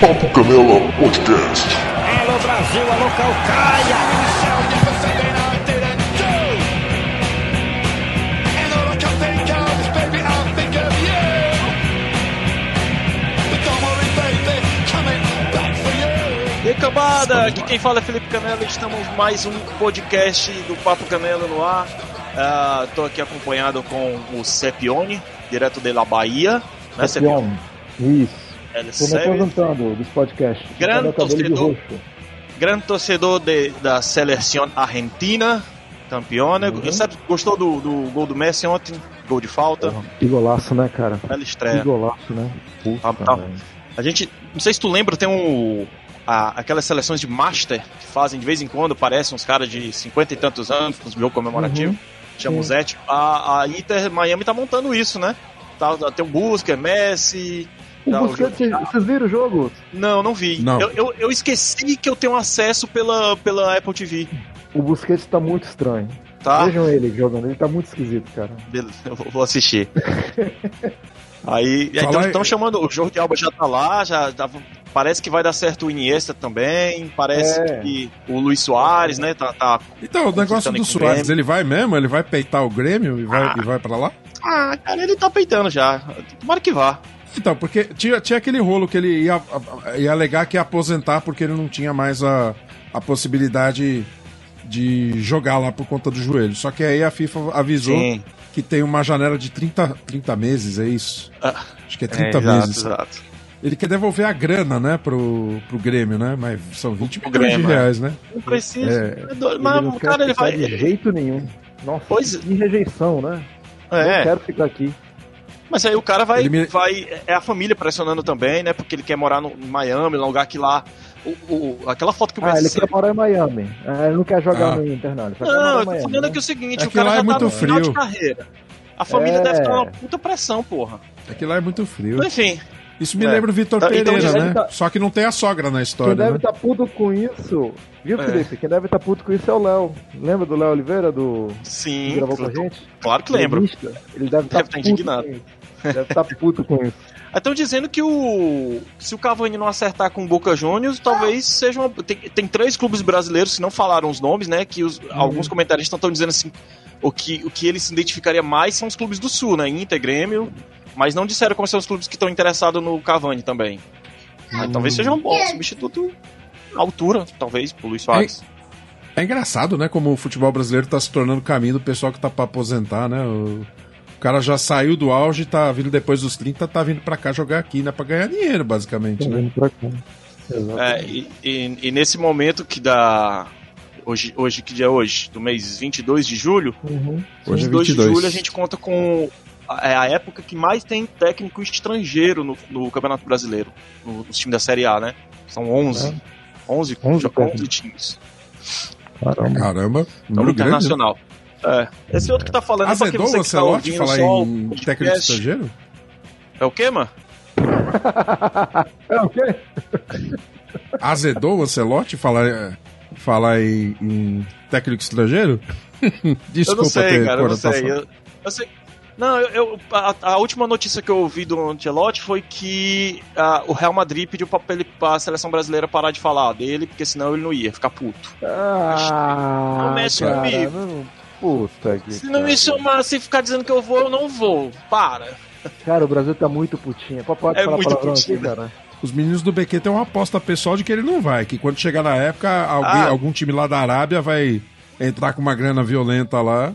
Papo Canela Podcast. Alô Brasil, alô Calcaia! E aí, cambada, aqui quem fala é Felipe Canela e estamos mais um podcast do Papo Canela no ar. Estou aqui acompanhado com o Sepione, direto de La Bahia. Né, Sepione? Isso. Estou me apresentando dos podcasts. Grande torcedor, grande torcedor de, da seleção argentina, campeona. Uhum. Sabe, gostou do, do gol do Messi ontem? Gol de falta? Que golaço, né, cara? Bela estreia. Que golaço, né? Puta, Ah, tá. A gente, não sei se tu lembra, tem um a, aquelas seleções de master que fazem de vez em quando, parecem uns caras de 50 e tantos anos, com os jogo comemorativo. Uhum. Chama o Zete. A, a Inter Miami tá montando isso, né? Tá, tem o Busca, Messi. O tá, Busquets, jogo- vocês viram o jogo? Não, não vi. Não. Eu, eu, eu esqueci que eu tenho acesso pela, pela Apple TV. O Busquets tá muito estranho. Tá? Vejam ele jogando, ele tá muito esquisito, cara. Beleza, eu vou- assistir. Aí, então aí. estão chamando, o Jordi Alba já tá lá, já, já- parece que vai dar certo o Iniesta também, parece É. que o Luiz Soares, né, tá, tá Então, o negócio do Soares, ele vai mesmo? Ele vai peitar o Grêmio e vai, e vai pra lá? Ah, cara, ele tá peitando já. Tomara que vá. Então, porque tinha, tinha aquele rolo que ele ia, ia alegar que ia aposentar porque ele não tinha mais a, a possibilidade de jogar lá por conta do joelho. Só que aí a FIFA avisou Sim. que tem uma janela de 30, 30 meses, é isso? Ah, Acho que é É, 30 exato, meses. exato. Ele quer devolver a grana, né, pro, pro Grêmio, né? Mas são 20 Pro milhões de Grêmio, é. reais, né? Não precisa. É. É Mas, não quer cara, ele vai. de jeito nenhum. Nossa, Pois- que rejeição, né? Não É, quero ficar aqui. Mas aí o cara vai, me- vai. É a família pressionando também, né? Porque ele quer morar no, em Miami, num lugar que lá. O, o- aquela foto que o Ah, ele Messi. quer morar em Miami. Ah, ele não quer jogar Ah. no Inter, não. Ele só Não, eu tô Miami, falando né? aqui o seguinte: É o cara já é tá muito no final de frio. carreira. A família É. deve estar numa puta pressão, porra. Aquilo lá é muito frio. Mas, enfim, Isso me É. lembra o Vitor Então, então Pereira, ele né? tá- Só que não tem a sogra na Quem história, deve né? estar puto com isso, viu, É. Felipe? Quem deve estar puto com isso é o Léo. Lembra do Léo Oliveira, do que sim. gravou com a gente? Claro que lembro. Ele deve estar Deve tá indignado. Deve estar puto com isso. Estão dizendo que o. Se o Cavani não acertar com o Boca Juniors, talvez seja uma. Tem, tem três clubes brasileiros, se não falaram os nomes, né? Que os, alguns comentaristas estão dizendo assim. O que, o que ele se identificaria mais são os clubes do Sul, né? Inter, Grêmio. Mas não disseram como são os clubes que estão interessados no Cavani também. Aí talvez seja um bom substituto à altura, talvez, pro Luiz Soares. É engraçado, né? Como o futebol brasileiro tá se tornando caminho do pessoal que tá pra aposentar, né? O, o cara já saiu do auge, tá vindo depois dos 30, tá vindo pra cá jogar aqui, né? Pra ganhar dinheiro, basicamente, Tô né? É, e, e- e nesse momento que dá. Hoje, hoje, que dia é hoje? Do mês 22 de julho? Uhum. Hoje é 22 de 22. julho a gente conta com é a época que mais tem técnico estrangeiro no, no Campeonato Brasileiro, no, no time da Série A, né? São 11. 11, 11 jo- técnicos. 11 times. Caramba. Caramba, É o número grande. né? Internacional. É. Esse outro que tá falando é pra que Azedou você o que tá ouvindo falar só em o técnico podcast. estrangeiro? É o quê, mano? É o quê? Azedou o Ancelotti falar, falar em, em técnico estrangeiro? Desculpa eu não sei, ter cara, eu não sei. Eu, eu sei. Não, eu, eu- a, a última notícia que eu ouvi do Ancelotti foi que ah, o Real Madrid pediu pra, ele, pra seleção brasileira parar de falar dele, porque senão ele não ia ficar puto. Ah, Não mexe cara, comigo. não- Puta que Se não me pariu. chamar, se ficar dizendo que eu vou, eu não vou. Para. Cara, o Brasil tá muito putinha. Pode pode É falar muito putinha. aqui, cara? Os meninos do BQ têm uma aposta pessoal de que ele não vai, que quando chegar na época, alguém- Ah. algum time lá da Arábia vai entrar com uma grana violenta lá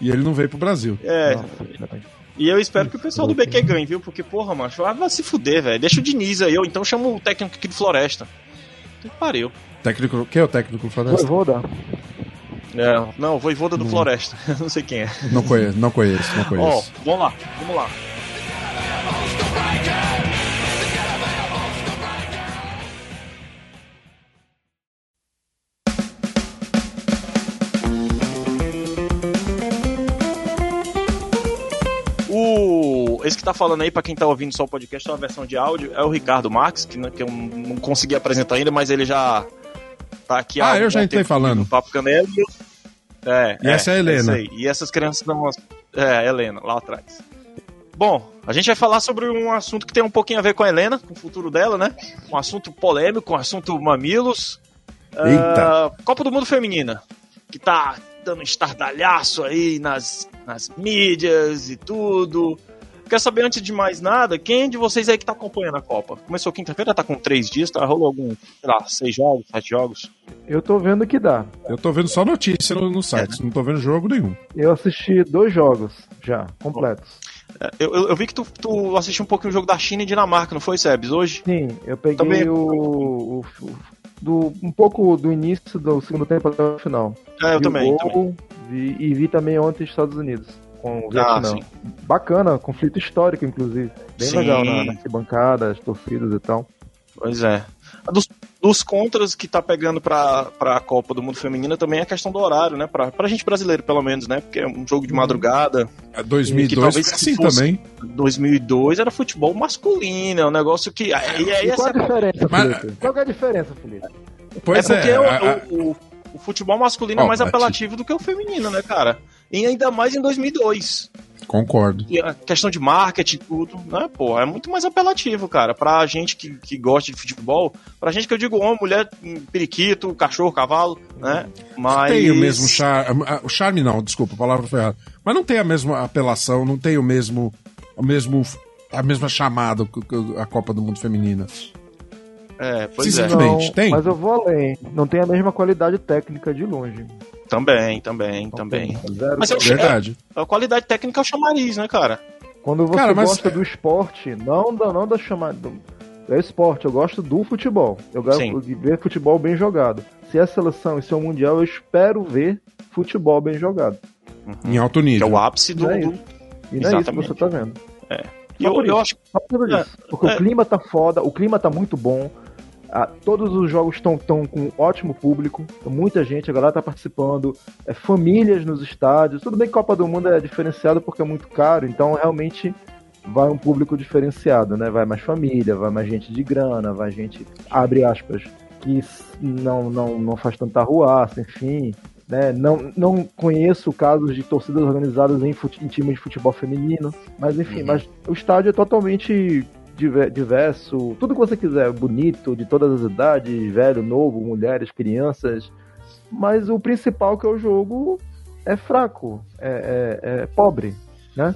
e ele não veio pro Brasil. É. Nossa. E eu espero que o pessoal do BQ ganhe, viu? Porque, porra, macho, ah, vai se fuder, velho. Deixa o Diniz aí, ou então chama o técnico aqui do Floresta. Que pariu. Técnico, quem é o técnico do Floresta? vou dar. É, não, voivoda do Floresta. não sei quem é. Não conheço, não conheço, não Ó, conheço. vamos lá, vamos lá. Esse que tá falando aí, pra quem tá ouvindo só o podcast, é uma versão de áudio, é o Ricardo Marques, que, não- que eu não consegui apresentar ainda, mas ele já tá aqui Ah, eu já entrei falando. no Papo Canela. e eu- É, E essa é a Helena. isso aí. E essas crianças não. É, Helena, lá atrás. Bom, a gente vai falar sobre um assunto que tem um pouquinho a ver com a Helena, com o futuro dela, né? Um assunto polêmico, um assunto mamilos. Eita. Uh, Copa do Mundo Feminina, que tá dando um estardalhaço aí nas, nas mídias e tudo. Quero saber, antes de mais nada, quem de vocês aí que tá acompanhando a Copa? Começou quinta-feira, tá com três dias, tá? Rolou algum, sei lá, seis jogos, sete jogos? Eu tô vendo que dá. Eu tô vendo só notícia no, no site, não tô vendo jogo nenhum. Eu assisti dois jogos já, completos. É, Eu, eu, eu vi que tu, tu assistiu um pouquinho o jogo da China e Dinamarca, não foi, Sebes, hoje? Sim, eu peguei Também- o, o- o- do, um pouco do início do segundo tempo até o final. É, eu Vi o também, gol, também. vi- e vi também ontem os Estados Unidos, com o Ah, Vietnã. sim. Bacana, conflito histórico, inclusive. Bem Sim. legal na, na arquibancada, as torcidas e tal. Pois é. Dos, dos contras que tá pegando pra, pra Copa do Mundo Feminina também é a questão do horário, né? Pra, pra gente brasileiro, pelo menos, né? Porque é um jogo de madrugada. É 2002 Que talvez foi assim se fosse- também. 2002 era futebol masculino, é um negócio que. E aí E qual essa, a diferença, Mas- Felipe? Qual que é a diferença, Felipe? Pois é porque é. o, a- o, o- o futebol masculino é Ó, mais apelativo do que o feminino, né, cara? E ainda mais em 2002. Concordo. E a questão de marketing e tudo, né, pô, é muito mais apelativo, cara. Pra gente que, que gosta de futebol, pra gente que eu digo homem, mulher, periquito, cachorro, cavalo, né? Mas. Tem o mesmo charme. O charme não, desculpa, a palavra foi errada. Mas não tem a mesma apelação, não tem o mesmo. O mesmo a mesma chamada que que a Copa do Mundo Feminina. É, pois Sim, é. tem. Mas eu vou além. Não tem a mesma qualidade técnica de longe. Também, também, Não também. Zero Mas eu- Verdade. A qualidade técnica é o chamariz, né, cara? Quando você Cara, mas- gosta do esporte, não da, não da chamada. É esporte, eu gosto do futebol. Eu gosto de ver futebol bem jogado. Se é seleção e se é o mundial, eu espero ver futebol bem jogado. Em alto Que é nível. o ápice do. Não é do- isso. E não é isso que você tá vendo. E Só eu, por eu isso. acho Só por causa disso. Porque é. o clima tá foda, o clima tá muito bom. Ah, todos os jogos estão tão com ótimo público, muita gente, a galera tá participando, é, famílias nos estádios. Tudo bem que Copa do Mundo é diferenciado porque é muito caro, então realmente vai um público diferenciado, né? Vai mais família, vai mais gente de grana, vai gente, abre aspas, que não, não, não faz tanta arruaça, enfim. Né? Não, não conheço casos de torcidas organizadas em, fute- em times de futebol feminino, mas enfim, Uhum. mas o estádio é totalmente diverso, tudo que você quiser, bonito, de todas as idades, velho, novo, mulheres, crianças. Mas o principal que é o jogo é fraco, é, é- é pobre, né?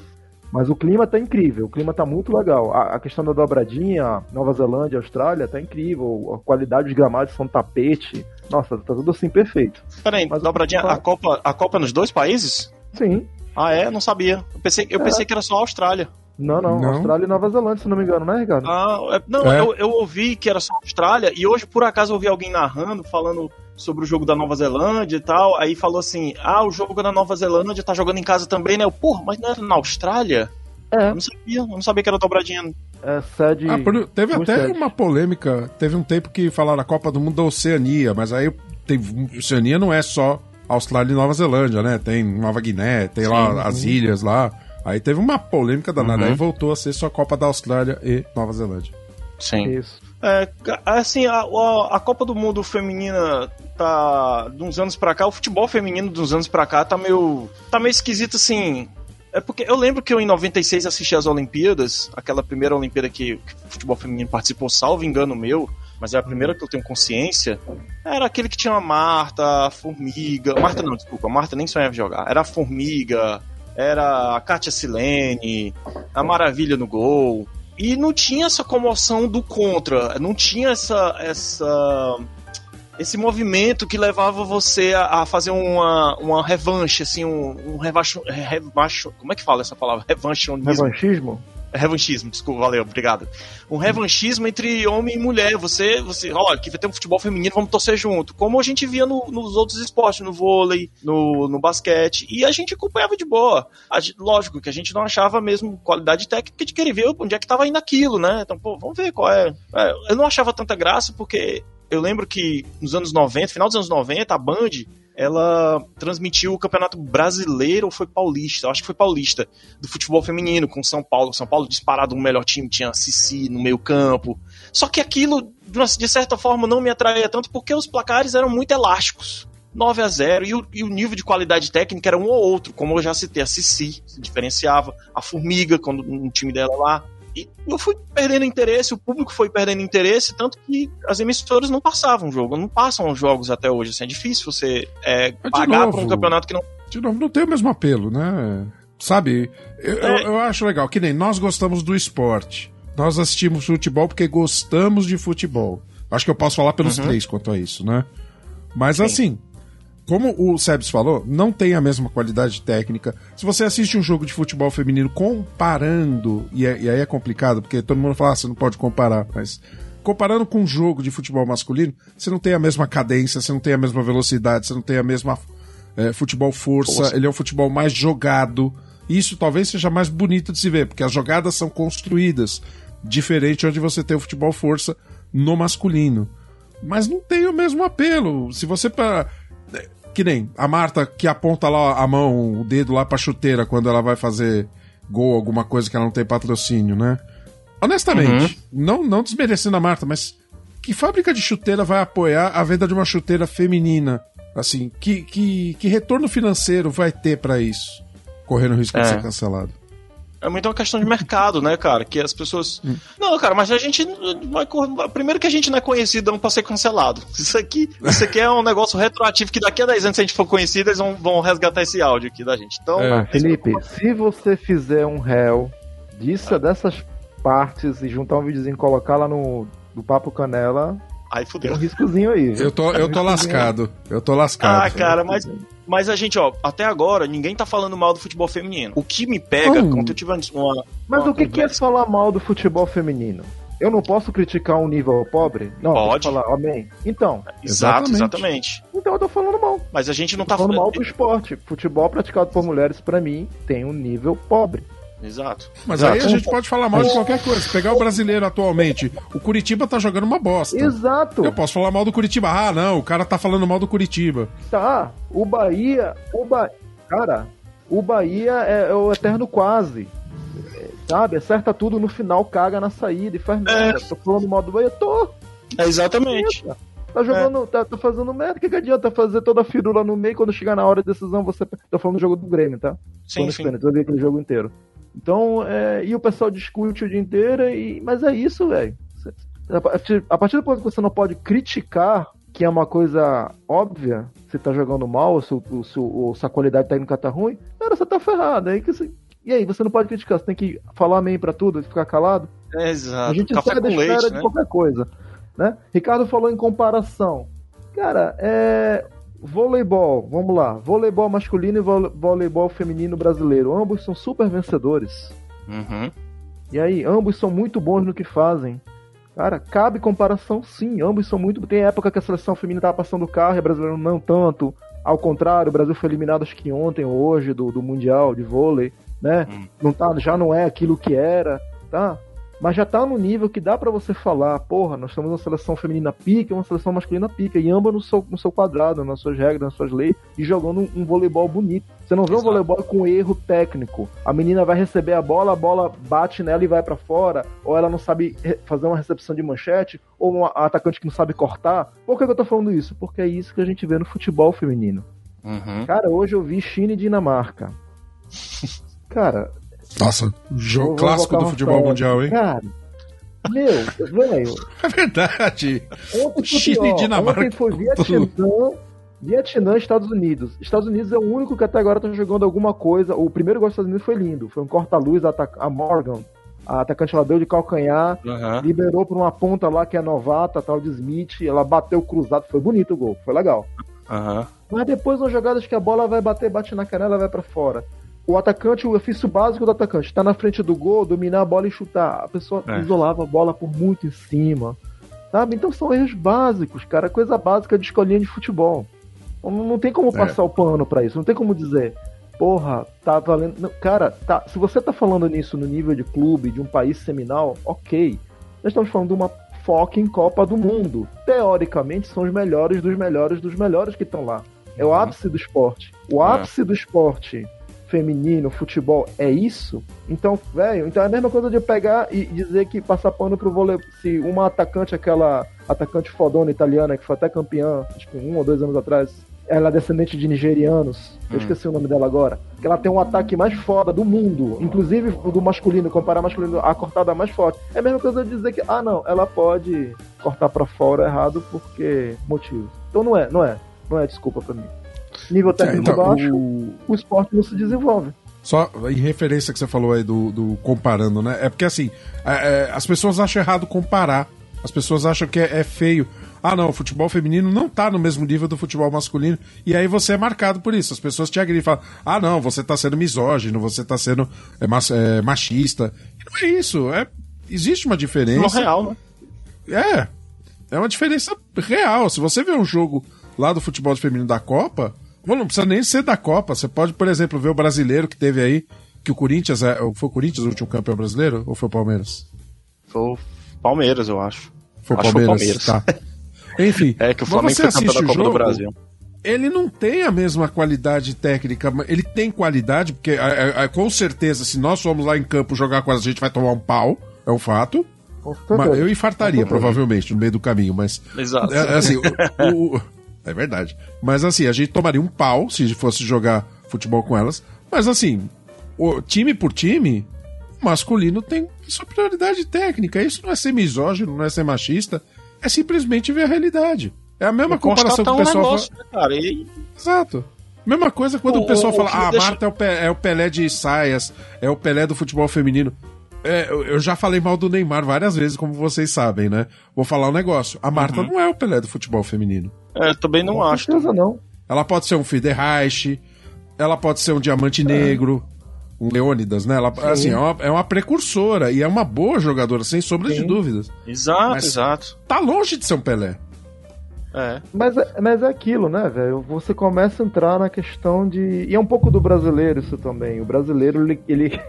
Mas o clima tá incrível, o clima tá muito legal. A, a questão da dobradinha, Nova Zelândia, Austrália, tá incrível. A qualidade dos gramados são tapete. Nossa, tá tudo assim perfeito. Peraí, Mas- dobradinha, a Copa, a Copa é nos dois países? Sim. Ah, é? Não sabia. Eu pensei, eu É. pensei que era só a Austrália. Não, não, Não. Austrália e Nova Zelândia, se não me engano, né, Ricardo? Ah, é- não, É. eu, eu ouvi que era só a Austrália, e hoje, por acaso, eu ouvi alguém narrando, falando sobre o jogo da Nova Zelândia e tal. Aí falou assim: ah, o jogo da Nova Zelândia tá jogando em casa também, né? Eu, porra, mas não era na Austrália? É, Eu não sabia, eu não sabia que era dobradinha. é sede. Ah, por- teve até sede. uma polêmica. Teve um tempo que falaram a Copa do Mundo da Oceania, mas aí teve, Oceania não é só Austrália e Nova Zelândia, né? Tem Nova Guiné, tem lá as ilhas lá. Aí teve uma polêmica danada, Uhum. aí voltou a ser só a Copa da Austrália e Nova Zelândia. Sim. Isso. É, assim, a, a, a Copa do Mundo feminina tá. De uns anos pra cá, o futebol feminino de uns anos pra cá tá meio. tá meio esquisito assim. É porque eu lembro que eu em 96 assisti as Olimpíadas, aquela primeira Olimpíada que, que o futebol feminino participou, salvo engano meu, mas é a primeira que eu tenho consciência. Era aquele que tinha a Marta, a Formiga. Marta não, desculpa, a Marta nem sonhava jogar. Era a Formiga, era a Kátia Silene, a Maravilha no gol. E não tinha essa comoção do contra, não tinha essa essa esse movimento que levava você a, a fazer uma, uma revanche, assim, um, um revacho, revacho, como é que fala essa palavra? Revanchonismo. Revanchismo? Revanchismo, desculpa, valeu, obrigado. Um revanchismo entre homem e mulher. Você, você, olha, aqui vai ter um futebol feminino, vamos torcer junto. Como a gente via no- nos outros esportes, no vôlei, no, no basquete. E a gente acompanhava de boa. Lógico que a gente não achava mesmo qualidade técnica de querer ver onde é que tava indo aquilo, né? Então, pô, vamos ver qual é. É, Eu não achava tanta graça porque eu lembro que nos anos 90, final dos anos 90, a Band ela transmitiu o Campeonato Brasileiro ou foi paulista? Eu acho que foi paulista, do futebol feminino com São Paulo. São Paulo disparado no melhor time, tinha Cici no meio campo. Só que aquilo, de certa forma, não me atraía tanto porque os placares eram muito elásticos. 9 a 0 e o, e o nível de qualidade técnica era um ou outro, como eu já citei, a Cici se diferenciava, a Formiga, quando no time dela lá. E eu fui perdendo interesse, o público foi perdendo interesse, tanto que as emissoras não passavam o jogo, não passam os jogos até hoje. Assim, é difícil você é, pagar novo, por um campeonato que não. De novo, não tem o mesmo apelo, né? Sabe? Eu, é. eu, eu acho legal, que nem nós gostamos do esporte. Nós assistimos futebol porque gostamos de futebol. Acho que eu posso falar pelos uhum. três quanto a isso, né? Mas Sim. assim, como o Sebs falou, não tem a mesma qualidade técnica. Se você assiste um jogo de futebol feminino comparando, e, é, e aí é complicado, porque todo mundo fala, ah, você não pode comparar, mas comparando com um jogo de futebol masculino, você não tem a mesma cadência, você não tem a mesma velocidade, você não tem a mesma é, futebol força, ele é um futebol mais jogado. Isso talvez seja mais bonito de se ver, porque as jogadas são construídas, diferente onde você tem o futebol força no masculino. Mas não tem o mesmo apelo. Se você para que nem a Marta que aponta lá a mão, o dedo lá pra chuteira quando ela vai fazer gol, alguma coisa que ela não tem patrocínio, né? Honestamente, uhum. não, não desmerecendo a Marta, mas que fábrica de chuteira vai apoiar a venda de uma chuteira feminina? Assim, que, que, que retorno financeiro vai ter para isso? Correndo o risco é. de ser cancelado. É muito uma questão de mercado, né, cara? Que as pessoas. Hum. Não, cara, mas a gente vai. Primeiro que a gente não é conhecido não pra ser cancelado. Isso aqui, isso aqui é um negócio retroativo que daqui a 10 anos, se a gente for conhecido, eles vão, vão resgatar esse áudio aqui da gente. Então. É. Felipe, se você fizer um réu disso, dessas partes e juntar um videozinho e colocar lá no do Papo Canela, Aí fudeu. Tem um riscozinho aí. Eu tô, eu tô lascado. Eu tô lascado. Ah, cara, mas, mas a gente, ó, até agora, ninguém tá falando mal do futebol feminino. O que me pega, hum. quando eu tive uma. Mas uma o que, que é falar mal do futebol feminino? Eu não posso criticar um nível pobre? Não, pode. falar, amém. Então. Exato, exatamente. exatamente. Então eu tô falando mal. Mas a gente não tá falando mal do esporte. Futebol praticado por mulheres, para mim, tem um nível pobre. Exato. Mas Exato. aí a gente pode falar mal de qualquer coisa. Se pegar o brasileiro atualmente, o Curitiba tá jogando uma bosta. Exato. Eu posso falar mal do Curitiba. Ah, não, o cara tá falando mal do Curitiba. Tá, o Bahia. O ba... Cara, o Bahia é, é o eterno quase. É, sabe? Acerta tudo no final, caga na saída e faz merda. É. Tô falando mal do Bahia? Tô. É exatamente. Tá jogando, é. tá, tá, fazendo merda, que, que adianta fazer toda a firula no meio quando chegar na hora da decisão você. Tô falando do jogo do Grêmio, tá? Sim, sim. Tô aquele jogo inteiro. Então, é, e o pessoal discute o dia inteiro, e, mas é isso, velho. A partir do ponto que você não pode criticar, que é uma coisa óbvia, você tá jogando mal, ou se, ou, ou se a qualidade técnica tá ruim, cara, você tá ferrado. Aí que você, e aí, você não pode criticar, você tem que falar amém pra tudo e ficar calado. É, exato. A gente Café sai da leite, de né? qualquer coisa. Né? Ricardo falou em comparação. Cara, é, Voleibol, vamos lá. Voleibol masculino e voleibol feminino brasileiro. Ambos são super vencedores. Uhum. E aí, ambos são muito bons no que fazem. Cara, cabe comparação sim, ambos são muito. Tem época que a seleção feminina tava passando o carro e a brasileira não tanto. Ao contrário, o Brasil foi eliminado acho que ontem ou hoje do, do Mundial de vôlei, né? Uhum. Não tá, já não é aquilo que era, tá? Mas já tá no nível que dá para você falar, porra, nós temos uma seleção feminina pica e uma seleção masculina pica, e ambas no seu, no seu quadrado, nas suas regras, nas suas leis, e jogando um, um voleibol bonito. Você não vê Exato. um voleibol com erro técnico. A menina vai receber a bola, a bola bate nela e vai para fora, ou ela não sabe fazer uma recepção de manchete, ou um atacante que não sabe cortar. Por que, que eu tô falando isso? Porque é isso que a gente vê no futebol feminino. Uhum. Cara, hoje eu vi China e Dinamarca. Cara, nossa, jogo clássico do futebol mundial, hein? Cara, meu, velho. É verdade. Ontem foi Chile e Dinamarca. Ontem foi Vietnã, Vietnã e Estados Unidos. Estados Unidos é o único que até agora tá jogando alguma coisa. O primeiro gol dos Estados Unidos foi lindo. Foi um corta-luz, a Morgan, a atacante ela deu de calcanhar, uhum. liberou por uma ponta lá que é novata, tal de Smith, ela bateu cruzado, foi bonito o gol, foi legal. Uhum. Mas depois nas jogadas que a bola vai bater, bate na canela, vai para fora o atacante, o ofício básico do atacante, tá na frente do gol, dominar a bola e chutar. A pessoa é. isolava a bola por muito em cima. Sabe? Então são erros básicos, cara. Coisa básica de escolinha de futebol. Não, não tem como é. passar o pano para isso. Não tem como dizer, porra, tá valendo. Não, cara, tá, se você tá falando nisso no nível de clube, de um país seminal, ok. Nós estamos falando de uma foca em Copa do Mundo. Teoricamente, são os melhores dos melhores dos melhores que estão lá. É o uhum. ápice do esporte. O é. ápice é. do esporte feminino, futebol, é isso? Então, velho, então é a mesma coisa de eu pegar e dizer que passar pano pro vôlei, se uma atacante, aquela atacante fodona italiana que foi até campeã, acho que um ou dois anos atrás, ela é descendente de nigerianos. Eu Hum. esqueci o nome dela agora. Que ela tem um ataque mais foda do mundo. Inclusive do masculino, comparar masculino, a cortada mais forte. É a mesma coisa de dizer que, ah não, ela pode cortar pra fora errado porque motivos. Então não é, não é. Não é desculpa pra mim. Nível É, técnico então, baixo, o- o esporte não se desenvolve. Só em referência que você falou aí do, do comparando, né? É porque assim, é- é, as pessoas acham errado comparar. As pessoas acham que é, é feio. Ah, não, o futebol feminino não tá no mesmo nível do futebol masculino. E aí você é marcado por isso. As pessoas te agridem e falam: ah, não, você tá sendo misógino, você tá sendo é, mas- é, machista. E não é isso. É, existe uma No diferença. real, né? É. É uma diferença real. Se você vê um jogo lá do futebol feminino da Copa, não precisa nem ser da Copa. Você pode, por exemplo, ver o brasileiro que teve aí, que o Corinthians é. Foi o Corinthians o último campeão brasileiro? Ou foi o Palmeiras? Foi o Palmeiras, eu acho. Foi o Acho que foi o Palmeiras. Tá. Enfim. É que o Flamengo você foi campeão da Copa do jogo, Brasil. Ele não tem a mesma qualidade técnica. mas Ele tem qualidade, porque é, é, com certeza, se nós formos lá em campo jogar com a gente, vai tomar um pau. É um fato. Eu infartaria, provavelmente, no meio do caminho, mas. Exato. É, assim, o- o- é verdade. Mas assim, a gente tomaria um pau se fosse jogar futebol com elas. Mas assim, o time por time, o masculino tem superioridade técnica. Isso não é ser misógino, não é ser machista. É simplesmente ver a realidade. É a mesma comparação que o um pessoal negócio, fala. né, cara? E Exato. Mesma coisa quando o, O- pessoal o- fala, ah, a deixa- Marta é o, Pe- é o Pelé de saias, é o Pelé do futebol feminino. É, eu, eu já falei mal do Neymar várias vezes, como vocês sabem, né? Vou falar um negócio. A Marta não é o Pelé do futebol feminino. É, também não Com acho. certeza não. Ela pode ser um Fiderreich, ela pode ser um Diamante Negro, um Leônidas, né? Ela, assim, é uma, é uma precursora e é uma boa jogadora, sem sombra de Sim. dúvidas. Exato, Mas- exato. Tá longe de ser um Pelé. É. Mas é, mas é aquilo, né, velho? Você começa a entrar na questão de. E é um pouco do brasileiro isso também. O brasileiro, ele. ele...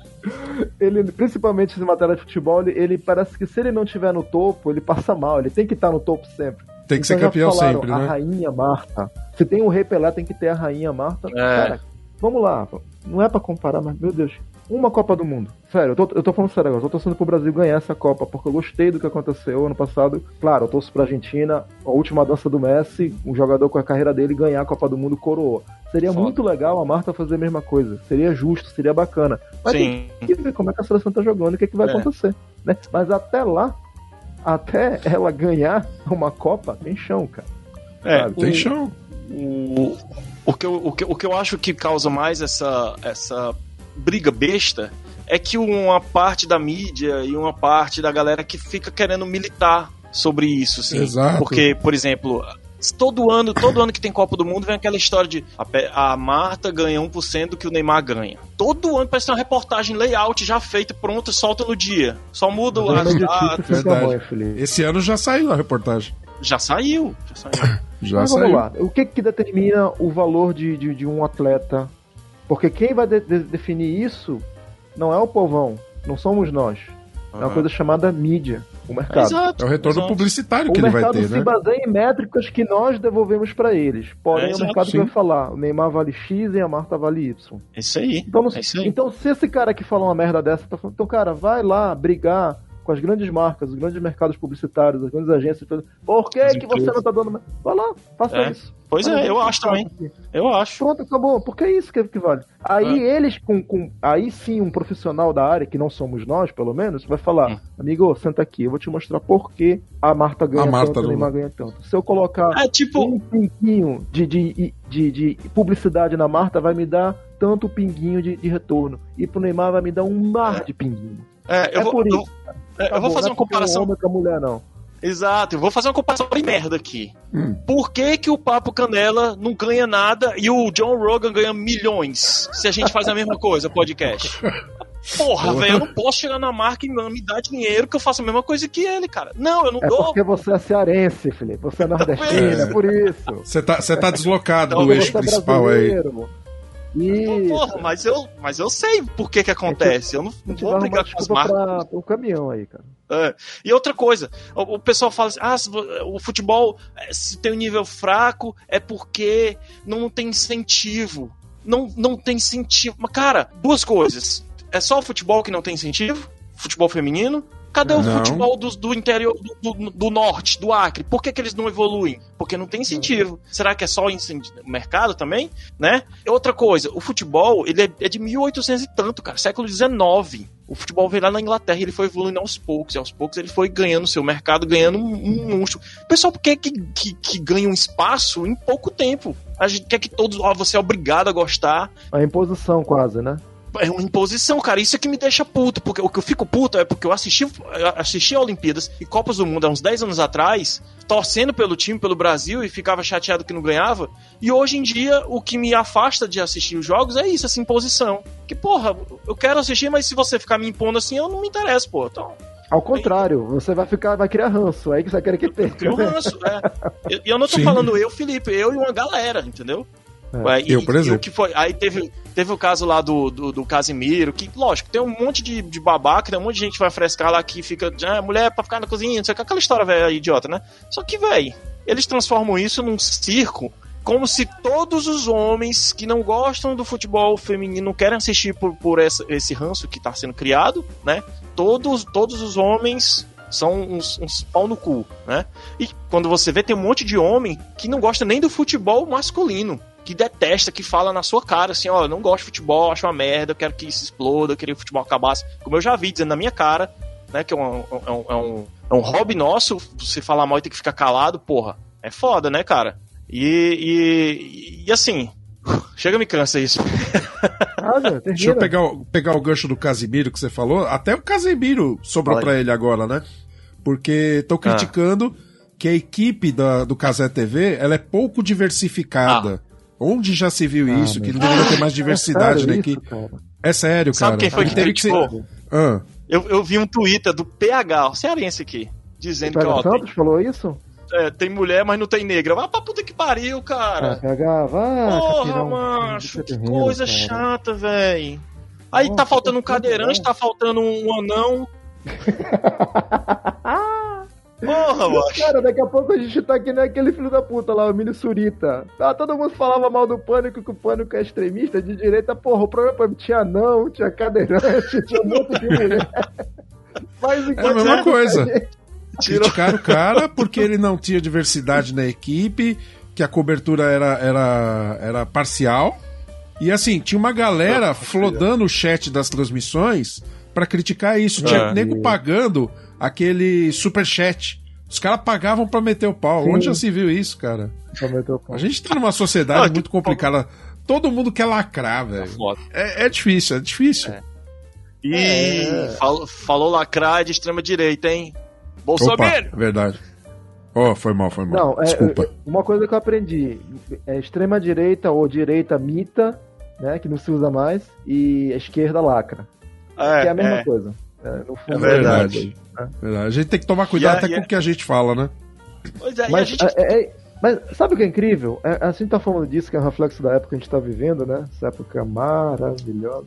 ele principalmente em matéria de futebol, ele, ele parece que se ele não estiver no topo, ele passa mal. Ele tem que estar no topo sempre. Tem que ser já campeão falaram, sempre, A né? rainha Marta. Se tem um rei Pelé, tem que ter a rainha Marta. Cara, vamos lá. Não é pra comparar, mas, meu Deus. Uma Copa do Mundo. Sério, eu tô, eu tô falando sério agora. Eu tô torcendo pro Brasil ganhar essa Copa, porque eu gostei do que aconteceu ano passado. Claro, eu torço pra Argentina, a última dança do Messi, um jogador com a carreira dele ganhar a Copa do Mundo coroou. Seria Foda. muito legal a Marta fazer a mesma coisa. Seria justo, seria bacana. Mas Sim. tem que ver como é que a seleção tá jogando e o que, é que vai É. acontecer. Né? Mas até lá, até ela ganhar uma Copa, tem chão, cara. É, Sabe? Tem chão. o, o, que eu, o, que, o que eu acho que causa mais essa, essa briga besta é que uma parte da mídia e uma parte da galera que fica querendo militar sobre isso, assim. Exato. Porque, por exemplo, todo ano, todo ano que tem Copa do Mundo vem aquela história de a, a Marta ganha 1% do que o Neymar ganha. Todo ano parece ter uma reportagem layout já feita, pronta, solta no dia. Só muda as datas. Felipe. Esse ano já saiu a reportagem. Já saiu. Já saiu. Já Mas saiu. vamos lá. O que que determina o valor de, de, de um atleta? Porque quem vai de- de- definir isso não é o povão, não somos nós. É uma coisa chamada mídia, o mercado. Exato. É o retorno exato. publicitário O que ele vai mercado ter, se né? baseia em métricas que nós devolvemos para eles. Porém, É, o exato, mercado que sim. vai falar: o Neymar vale X e a Marta vale Y. É Isso aí. Então, não- É isso aí. então, se esse cara que fala uma merda dessa tá falando, então, cara, vai lá brigar com as grandes marcas, os grandes mercados publicitários, as grandes agências. Por que, As que você não tá dando. Vai lá, faça É. isso. Pois é, eu acho falar também. aqui. Eu acho. Pronto, acabou. Porque é isso que, que vale. Aí eles, com, com. Aí sim, um profissional da área, que não somos nós, pelo menos, vai falar: Hum. amigo, senta aqui, eu vou te mostrar por que a Marta ganha A Marta tanto, o Neymar ganha tanto. Se eu colocar É tipo. um pinguinho de, de, de, de publicidade na Marta, vai me dar tanto pinguinho de, de retorno. E pro Neymar vai me dar um mar de pinguinho. É, eu, É vou, por eu, isso. é, eu Tá vou bom, fazer não uma é porque é comparação. com a mulher, não. Exato, eu vou fazer uma comparação bem merda aqui. Hum. Por que, que o Papo Canela não ganha nada e o John Rogan ganha milhões se a gente faz a mesma coisa, podcast? Porra, velho, eu não posso chegar na marca e me dar dinheiro que eu faço a mesma coisa que ele, cara. Não, eu não É dou. porque você é cearense, Felipe. Você é nordestino, É. por isso. Você tá, você tá deslocado Então, do eixo é principal aí. brasileiro. Isso. Porra, mas eu, mas eu sei por que que acontece. Eu não, A não gente vou brigar com as desculpa marcas. pra, pra um caminhão aí, cara. É. E outra coisa, o, o pessoal fala assim: ah, o futebol eh, se tem um nível fraco é porque não tem incentivo. Não, não tem incentivo. Mas, cara, duas coisas. É só o futebol que não tem incentivo? Futebol feminino? Cadê o Não. futebol dos- do, interior, do, do- do norte, do Acre? Por que, que eles não evoluem? Porque não tem incentivo. Será que é só incenti- mercado também? Né? Outra coisa, o futebol, ele é, é de 1800 e tanto, cara, século XIX. O futebol veio lá na Inglaterra e ele foi evoluindo aos poucos. E aos poucos ele foi ganhando seu mercado, ganhando um, um monstro. Pessoal, por que, que, que, que ganha um espaço em pouco tempo? A gente quer que todos, ó, você é obrigado a gostar. A imposição quase, né? É uma imposição, cara. Isso é que me deixa puto. Porque o que eu fico puto é porque eu assisti, eu assisti a Olimpíadas e Copas do Mundo há uns 10 anos atrás, torcendo pelo time, pelo Brasil, e ficava chateado que não ganhava. E hoje em dia, o que me afasta de assistir os jogos é isso, essa imposição. Que, porra, eu quero assistir, mas se você ficar me impondo assim, eu não me interesso, pô. Então, Ao contrário, você vai ficar, vai criar ranço, aí que você quer que perca. cria um ranço, é. E eu, não tô Sim. falando eu, Felipe, eu e uma galera, entendeu? É. Ué, e- Eu, por exemplo. o que foi? Aí teve, teve o caso lá do, do, do Casimiro, que, lógico, tem um monte de, de babaca, tem um monte de gente que vai frescar lá que fica, ah, mulher pra ficar na cozinha, não sei o que, aquela história velha idiota, né? Só que, véi, eles transformam isso num circo como se todos os homens que não gostam do futebol feminino querem assistir por, por essa- esse ranço que tá sendo criado, né? Todos, todos os homens são uns, uns pau no cu, né? E quando você vê, tem um monte de homem que não gosta nem do futebol masculino. Que detesta, que fala na sua cara assim, ó, eu não gosto de futebol, acho uma merda, eu quero que isso exploda, eu queria que o futebol acabasse. Como eu já vi dizendo na minha cara, né, que é um, é um, é um, é um hobby nosso, você falar mal e ter que ficar calado, porra, é foda, né, cara? E, e, e assim, chega me cansa isso. Ah, termina. Deixa eu pegar, o- pegar o gancho do Casimiro que você falou. Até o Casimiro sobrou pra ele agora, né? Porque estão criticando que a equipe da, do Casé TV ela é pouco diversificada. Onde já se viu isso? Que não deveria ter mais diversidade É na sério equipe. cara? É sério, cara. Sabe quem foi que Teve ser- criticou? Ah, Eu, eu vi um Twitter do PH, o cearense aqui, dizendo que, ó, tem, Santos falou isso? é, tem mulher, mas não tem negra. Vai pra puta que pariu, Ah, cara. PH, vai. Porra, macho, que coisa cara. chata, véi. Aí Nossa, tá faltando um que cadeirante, tá faltando um anão. Porra, macho. Cara, daqui a pouco a gente tá que nem aquele filho da puta lá, o Mini Surita. Ah, todo mundo falava mal do pânico, que o pânico é extremista, de direita. Porra, o problema tinha não, tinha cadeirante, tinha um monte de mulher. Mas É a mesma coisa. Tirou. Criticaram o cara porque ele não tinha diversidade na equipe, que a cobertura era, era, era parcial. E assim, tinha uma galera flodando o chat das transmissões pra criticar isso. Tinha É. nego pagando aquele superchat. Os caras pagavam pra meter o pau. Sim. Onde já se viu isso, cara? A gente tá numa sociedade Ah, que muito complicada. Todo mundo quer lacrar, velho. Foda. É, é difícil, é difícil. Ih, É. falou, falou lacrar de extrema direita, hein? Bolsonaro! é verdade. Oh, foi mal, foi mal. Não, é, Desculpa. uma coisa que eu aprendi: é extrema direita ou direita mita, né, que não se usa mais, e a esquerda lacra. Que é a mesma coisa. É, no fundo, É verdade. né? Verdade. A gente tem que tomar cuidado a- até e com o que a gente fala, né? Pois é, e a Mas, gente. é- é- mas sabe o que é incrível? É, a gente tá falando disso, que é um reflexo da época que a gente tá vivendo, né? Essa época maravilhosa.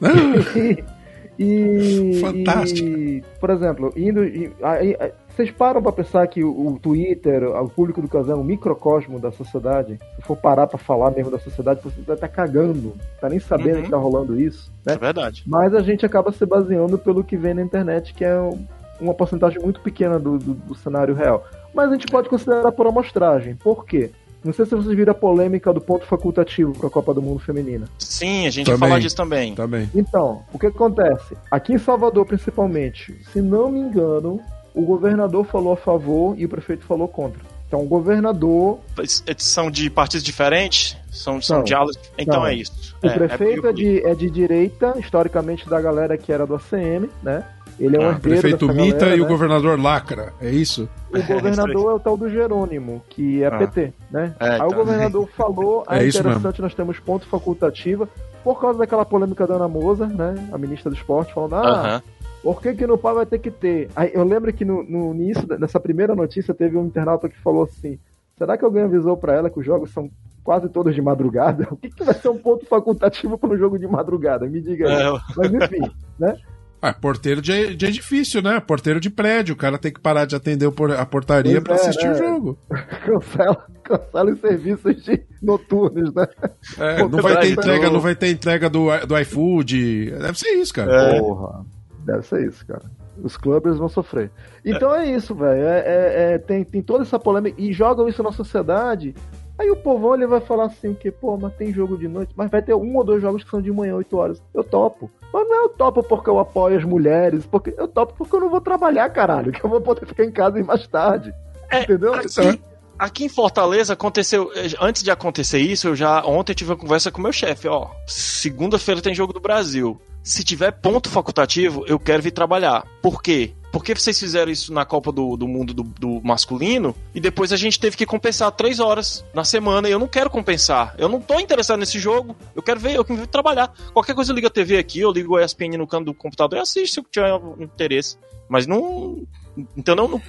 E, Fantástico. e, por exemplo, indo. e- aí- aí- vocês param pra pensar que o, o Twitter, o público do casal é um microcosmo da sociedade? Se for parar pra falar mesmo da sociedade, você vai estar cagando, tá nem sabendo Uhum. que tá rolando isso, né? É verdade. Mas a gente acaba se baseando pelo que vem na internet, que é um- uma porcentagem muito pequena do, do- do cenário real. Mas a gente pode considerar por amostragem. Por quê? Não sei se vocês viram a polêmica do ponto facultativo para a Copa do Mundo Feminina. Sim, a gente Também. vai falar disso também. Também. Então, o que acontece? Aqui em Salvador, principalmente, se não me engano, o governador falou a favor e o prefeito falou contra. Então, o governador, São de partidos diferentes? São, são Não. de alas. Então Não. é isso. o É, prefeito é, é, de, é de direita, historicamente da galera que era do ACM, né? Ele é um Ah, prefeito Mita galera, e o né? governador Lacra, é isso? O governador é o tal do Jerônimo, que é Ah. PT, né? É, Aí o tá. governador falou, ah, É isso interessante, nós temos ponto facultativa, por causa daquela polêmica da Ana Moser, né? A ministra do esporte, falando, ah, Aham. Por que que no pai vai ter que ter? Aí eu lembro que no, no início, nessa primeira notícia, teve um internauta que falou assim, será que alguém avisou pra ela que os jogos são quase todos de madrugada? O que, que vai ser um ponto facultativo para um jogo de madrugada? Me diga aí. É, Mas enfim, né? Ah, porteiro de, de edifício, né? Porteiro de prédio. O cara tem que parar de atender a portaria pra é, assistir né? o jogo. Cancela, cancela os serviços de noturnos, né? É, não vai ter entrega, não vai ter entrega do, do iPfood. Deve ser isso, cara. É. Porra, deve ser isso, cara. Os clubbers vão sofrer. Então é, isso, velho. É, é, é, tem, tem toda essa polêmica. E jogam isso na sociedade. Aí o povão ele vai falar assim, que, pô, mas tem jogo de noite, mas vai ter um ou dois jogos que são de manhã, 8 horas. Eu topo. Mas não é eu topo porque eu apoio as mulheres, porque eu topo porque eu não vou trabalhar, caralho, que eu vou poder ficar em casa e mais tarde. É, entendeu? Aqui, aqui em Fortaleza aconteceu. Antes de acontecer isso, eu já. Ontem tive uma conversa com meu chefe, ó. Segunda-feira tem jogo do Brasil. Se tiver ponto facultativo, eu quero vir trabalhar. Por quê? Porque vocês fizeram isso na Copa do, do Mundo do, do, masculino e depois a gente teve que compensar três horas na semana e eu não quero compensar. Eu não tô interessado nesse jogo. Eu quero ver, eu quero trabalhar. Qualquer coisa eu ligo a TV aqui, eu ligo o ESPN no canto do computador e assisto se eu tiver interesse. Mas não. Então não. não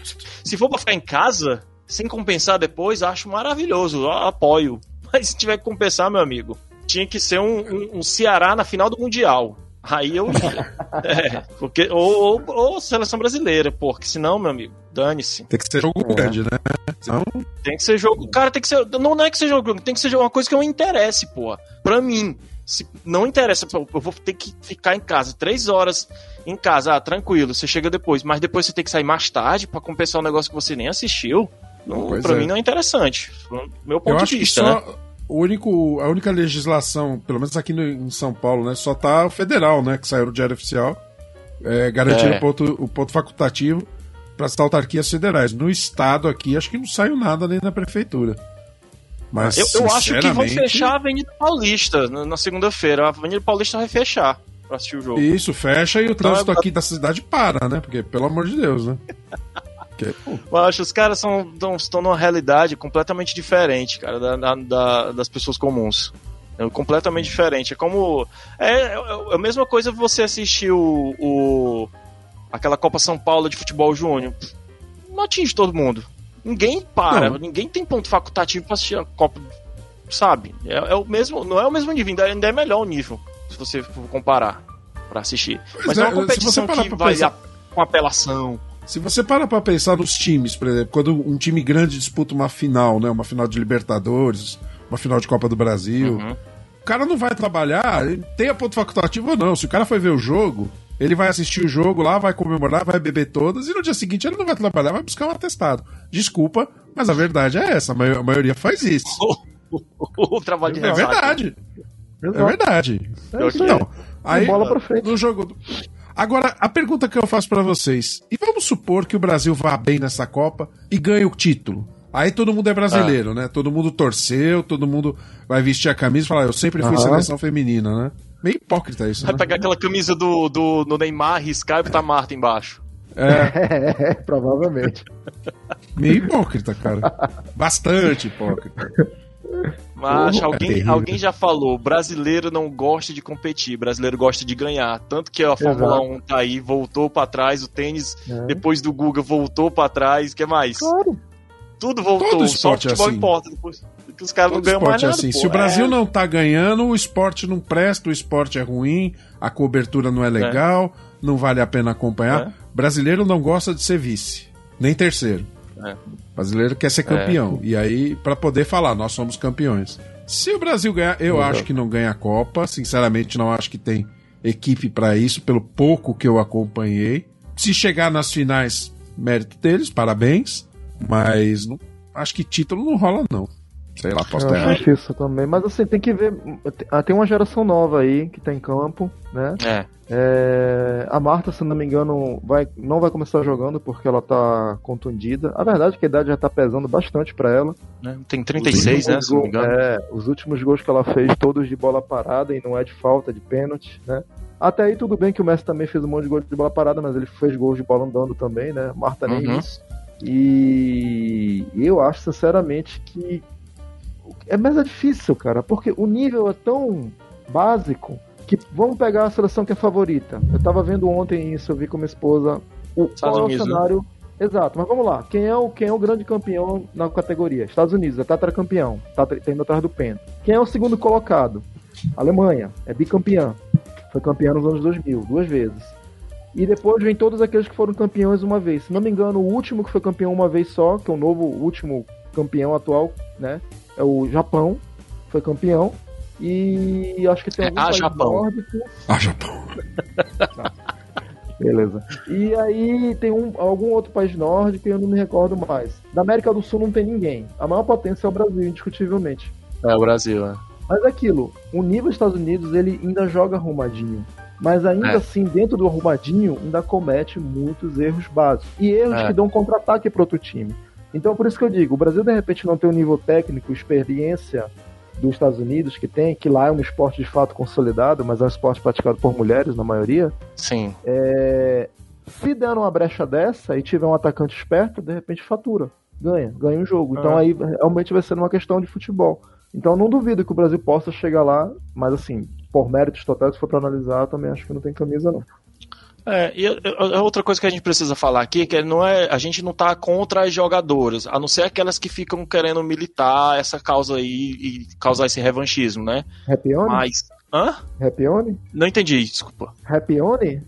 se for pra ficar em casa, sem compensar depois, acho maravilhoso. Apoio. Mas se tiver que compensar, meu amigo, tinha que ser um, um, um Ceará na final do Mundial. Aí eu ia. é, porque, ou, ou, ou, seleção brasileira, porque senão, meu amigo, dane-se. Tem que ser jogo é. grande, né? Senão... Tem que ser jogo. Cara, tem que ser. Não, não é que seja jogo tem que ser uma coisa que eu interesse, pô. Pra mim. Se não interessa, eu vou ter que ficar em casa três horas em casa, ah, tranquilo, você chega depois, mas depois você tem que sair mais tarde para compensar um negócio que você nem assistiu. Não, pra é. mim não é interessante. Meu ponto eu de vista. Só... Né? O único, a única legislação, pelo menos aqui no, em São Paulo, né, só tá o federal, né, que saiu no Diário Oficial, é, garantindo é. o, ponto, o ponto facultativo para as autarquias federais. No estado aqui, acho que não saiu nada nem na prefeitura. Mas, eu, eu acho que vão fechar a Avenida Paulista na segunda-feira. A Avenida Paulista vai fechar pra assistir o jogo. Isso, fecha e o então, trânsito é... aqui da cidade para, né? Porque, pelo amor de Deus, né? Que, eu acho os caras são, estão numa realidade completamente diferente, cara, da, da, das pessoas comuns. É completamente diferente. É como. É, é, é, a mesma coisa você assistir o, o, aquela Copa São Paulo de futebol júnior. Não atinge todo mundo. Ninguém para, não. ninguém tem ponto facultativo pra assistir a Copa. Sabe? É, é, o mesmo. Não é o mesmo nível, ainda, ainda é melhor o nível, se você for comparar para assistir. Mas é, é uma competição que vai pensar... com apelação. Se você para pra pensar nos times, por exemplo, quando um time grande disputa uma final, né? Uma final de Libertadores, uma final de Copa do Brasil, uhum. o cara não vai trabalhar, tem a ponto facultativo ou não. Se o cara foi ver o jogo, ele vai assistir o jogo lá, vai comemorar, vai beber todas, e no dia seguinte ele não vai trabalhar, vai buscar um atestado. Desculpa, mas a verdade é essa, a maioria faz isso. o trabalho de É verdade. É verdade. É então, aí, bola pra frente. no jogo. Agora, a pergunta que eu faço para vocês: e vamos supor que o Brasil vá bem nessa Copa e ganhe o título? Aí todo mundo é brasileiro, ah. né? Todo mundo torceu, todo mundo vai vestir a camisa e falar, eu sempre fui seleção feminina, né? Meio hipócrita isso. Vai né? pegar aquela camisa do, do, do Neymar, riscar e botar Marta embaixo. É. é, provavelmente. Meio hipócrita, cara. Bastante hipócrita. Mas alguém, é alguém já falou, brasileiro não gosta de competir, brasileiro gosta de ganhar. Tanto que a Fórmula Exato. 1 tá aí, voltou para trás, o tênis, é. depois do Guga, voltou para trás, o que mais? Claro. Tudo voltou, Todo só o é futebol é assim. importa. Depois que os caras não ganham mais é nada. assim. Se o Brasil é. não tá ganhando, o esporte não presta, o esporte é ruim, a cobertura não é legal, não vale a pena acompanhar. Brasileiro não gosta de ser vice, nem terceiro. É. O brasileiro quer ser campeão. É. E aí, para poder falar, nós somos campeões. Se o Brasil ganhar, eu uhum. acho que não ganha a Copa. Sinceramente, não acho que tem equipe para isso, pelo pouco que eu acompanhei. Se chegar nas finais, mérito deles, parabéns. Mas não, acho que título não rola, não. Sei lá, posso estar errado. isso também. Mas assim, tem que ver. Tem uma geração nova aí que tá em campo, né? É. é a Marta, se não me engano, vai, não vai começar jogando porque ela tá contundida. A verdade é que a idade já tá pesando bastante para ela. É, tem 36, né? Se não me engano. É, os últimos gols que ela fez, todos de bola parada e não é de falta, de pênalti, né? Até aí tudo bem que o Messi também fez um monte de gols de bola parada, mas ele fez gols de bola andando também, né? Marta nem uhum. isso. E eu acho sinceramente que é, mas é difícil, cara, porque o nível é tão básico que vamos pegar a seleção que é favorita. Eu tava vendo ontem isso, eu vi com minha esposa o, qual é o cenário. Exato, mas vamos lá. Quem é, o, quem é o grande campeão na categoria? Estados Unidos, é tetracampeão, tá, tá indo atrás do Penta. Quem é o segundo colocado? Alemanha, é bicampeã. Foi campeã nos anos 2000, duas vezes. E depois vem todos aqueles que foram campeões uma vez. Se não me engano, o último que foi campeão uma vez só, que é o novo último campeão atual, né? É o Japão, foi campeão. E acho que tem algum é, a Japão. Nórdico. A Japão. Beleza. E aí tem um, algum outro país nórdico e eu não me recordo mais. Da América do Sul não tem ninguém. A maior potência é o Brasil, indiscutivelmente. É, o Brasil, é. Mas é aquilo, o nível Estados Unidos ele ainda joga arrumadinho. Mas ainda É. assim, dentro do arrumadinho, ainda comete muitos erros básicos. E erros É. que dão contra-ataque para outro time. Então, por isso que eu digo, o Brasil de repente não tem o nível técnico, experiência dos Estados Unidos que tem, que lá é um esporte de fato consolidado, mas é um esporte praticado por mulheres na maioria. Sim. É, Se der uma brecha dessa e tiver um atacante esperto, de repente fatura. Ganha, ganha um jogo. Então Ah. aí realmente vai ser uma questão de futebol. Então eu não duvido que o Brasil possa chegar lá, mas assim, por méritos totais, se for pra analisar, eu também acho que não tem camisa, não. É, e outra coisa que a gente precisa falar aqui é que não é, a gente não tá contra as jogadoras, a não ser aquelas que ficam querendo militar essa causa aí e causar esse revanchismo, né? Happy? Mas. Hã? Happy One? Não entendi, desculpa. Happy One?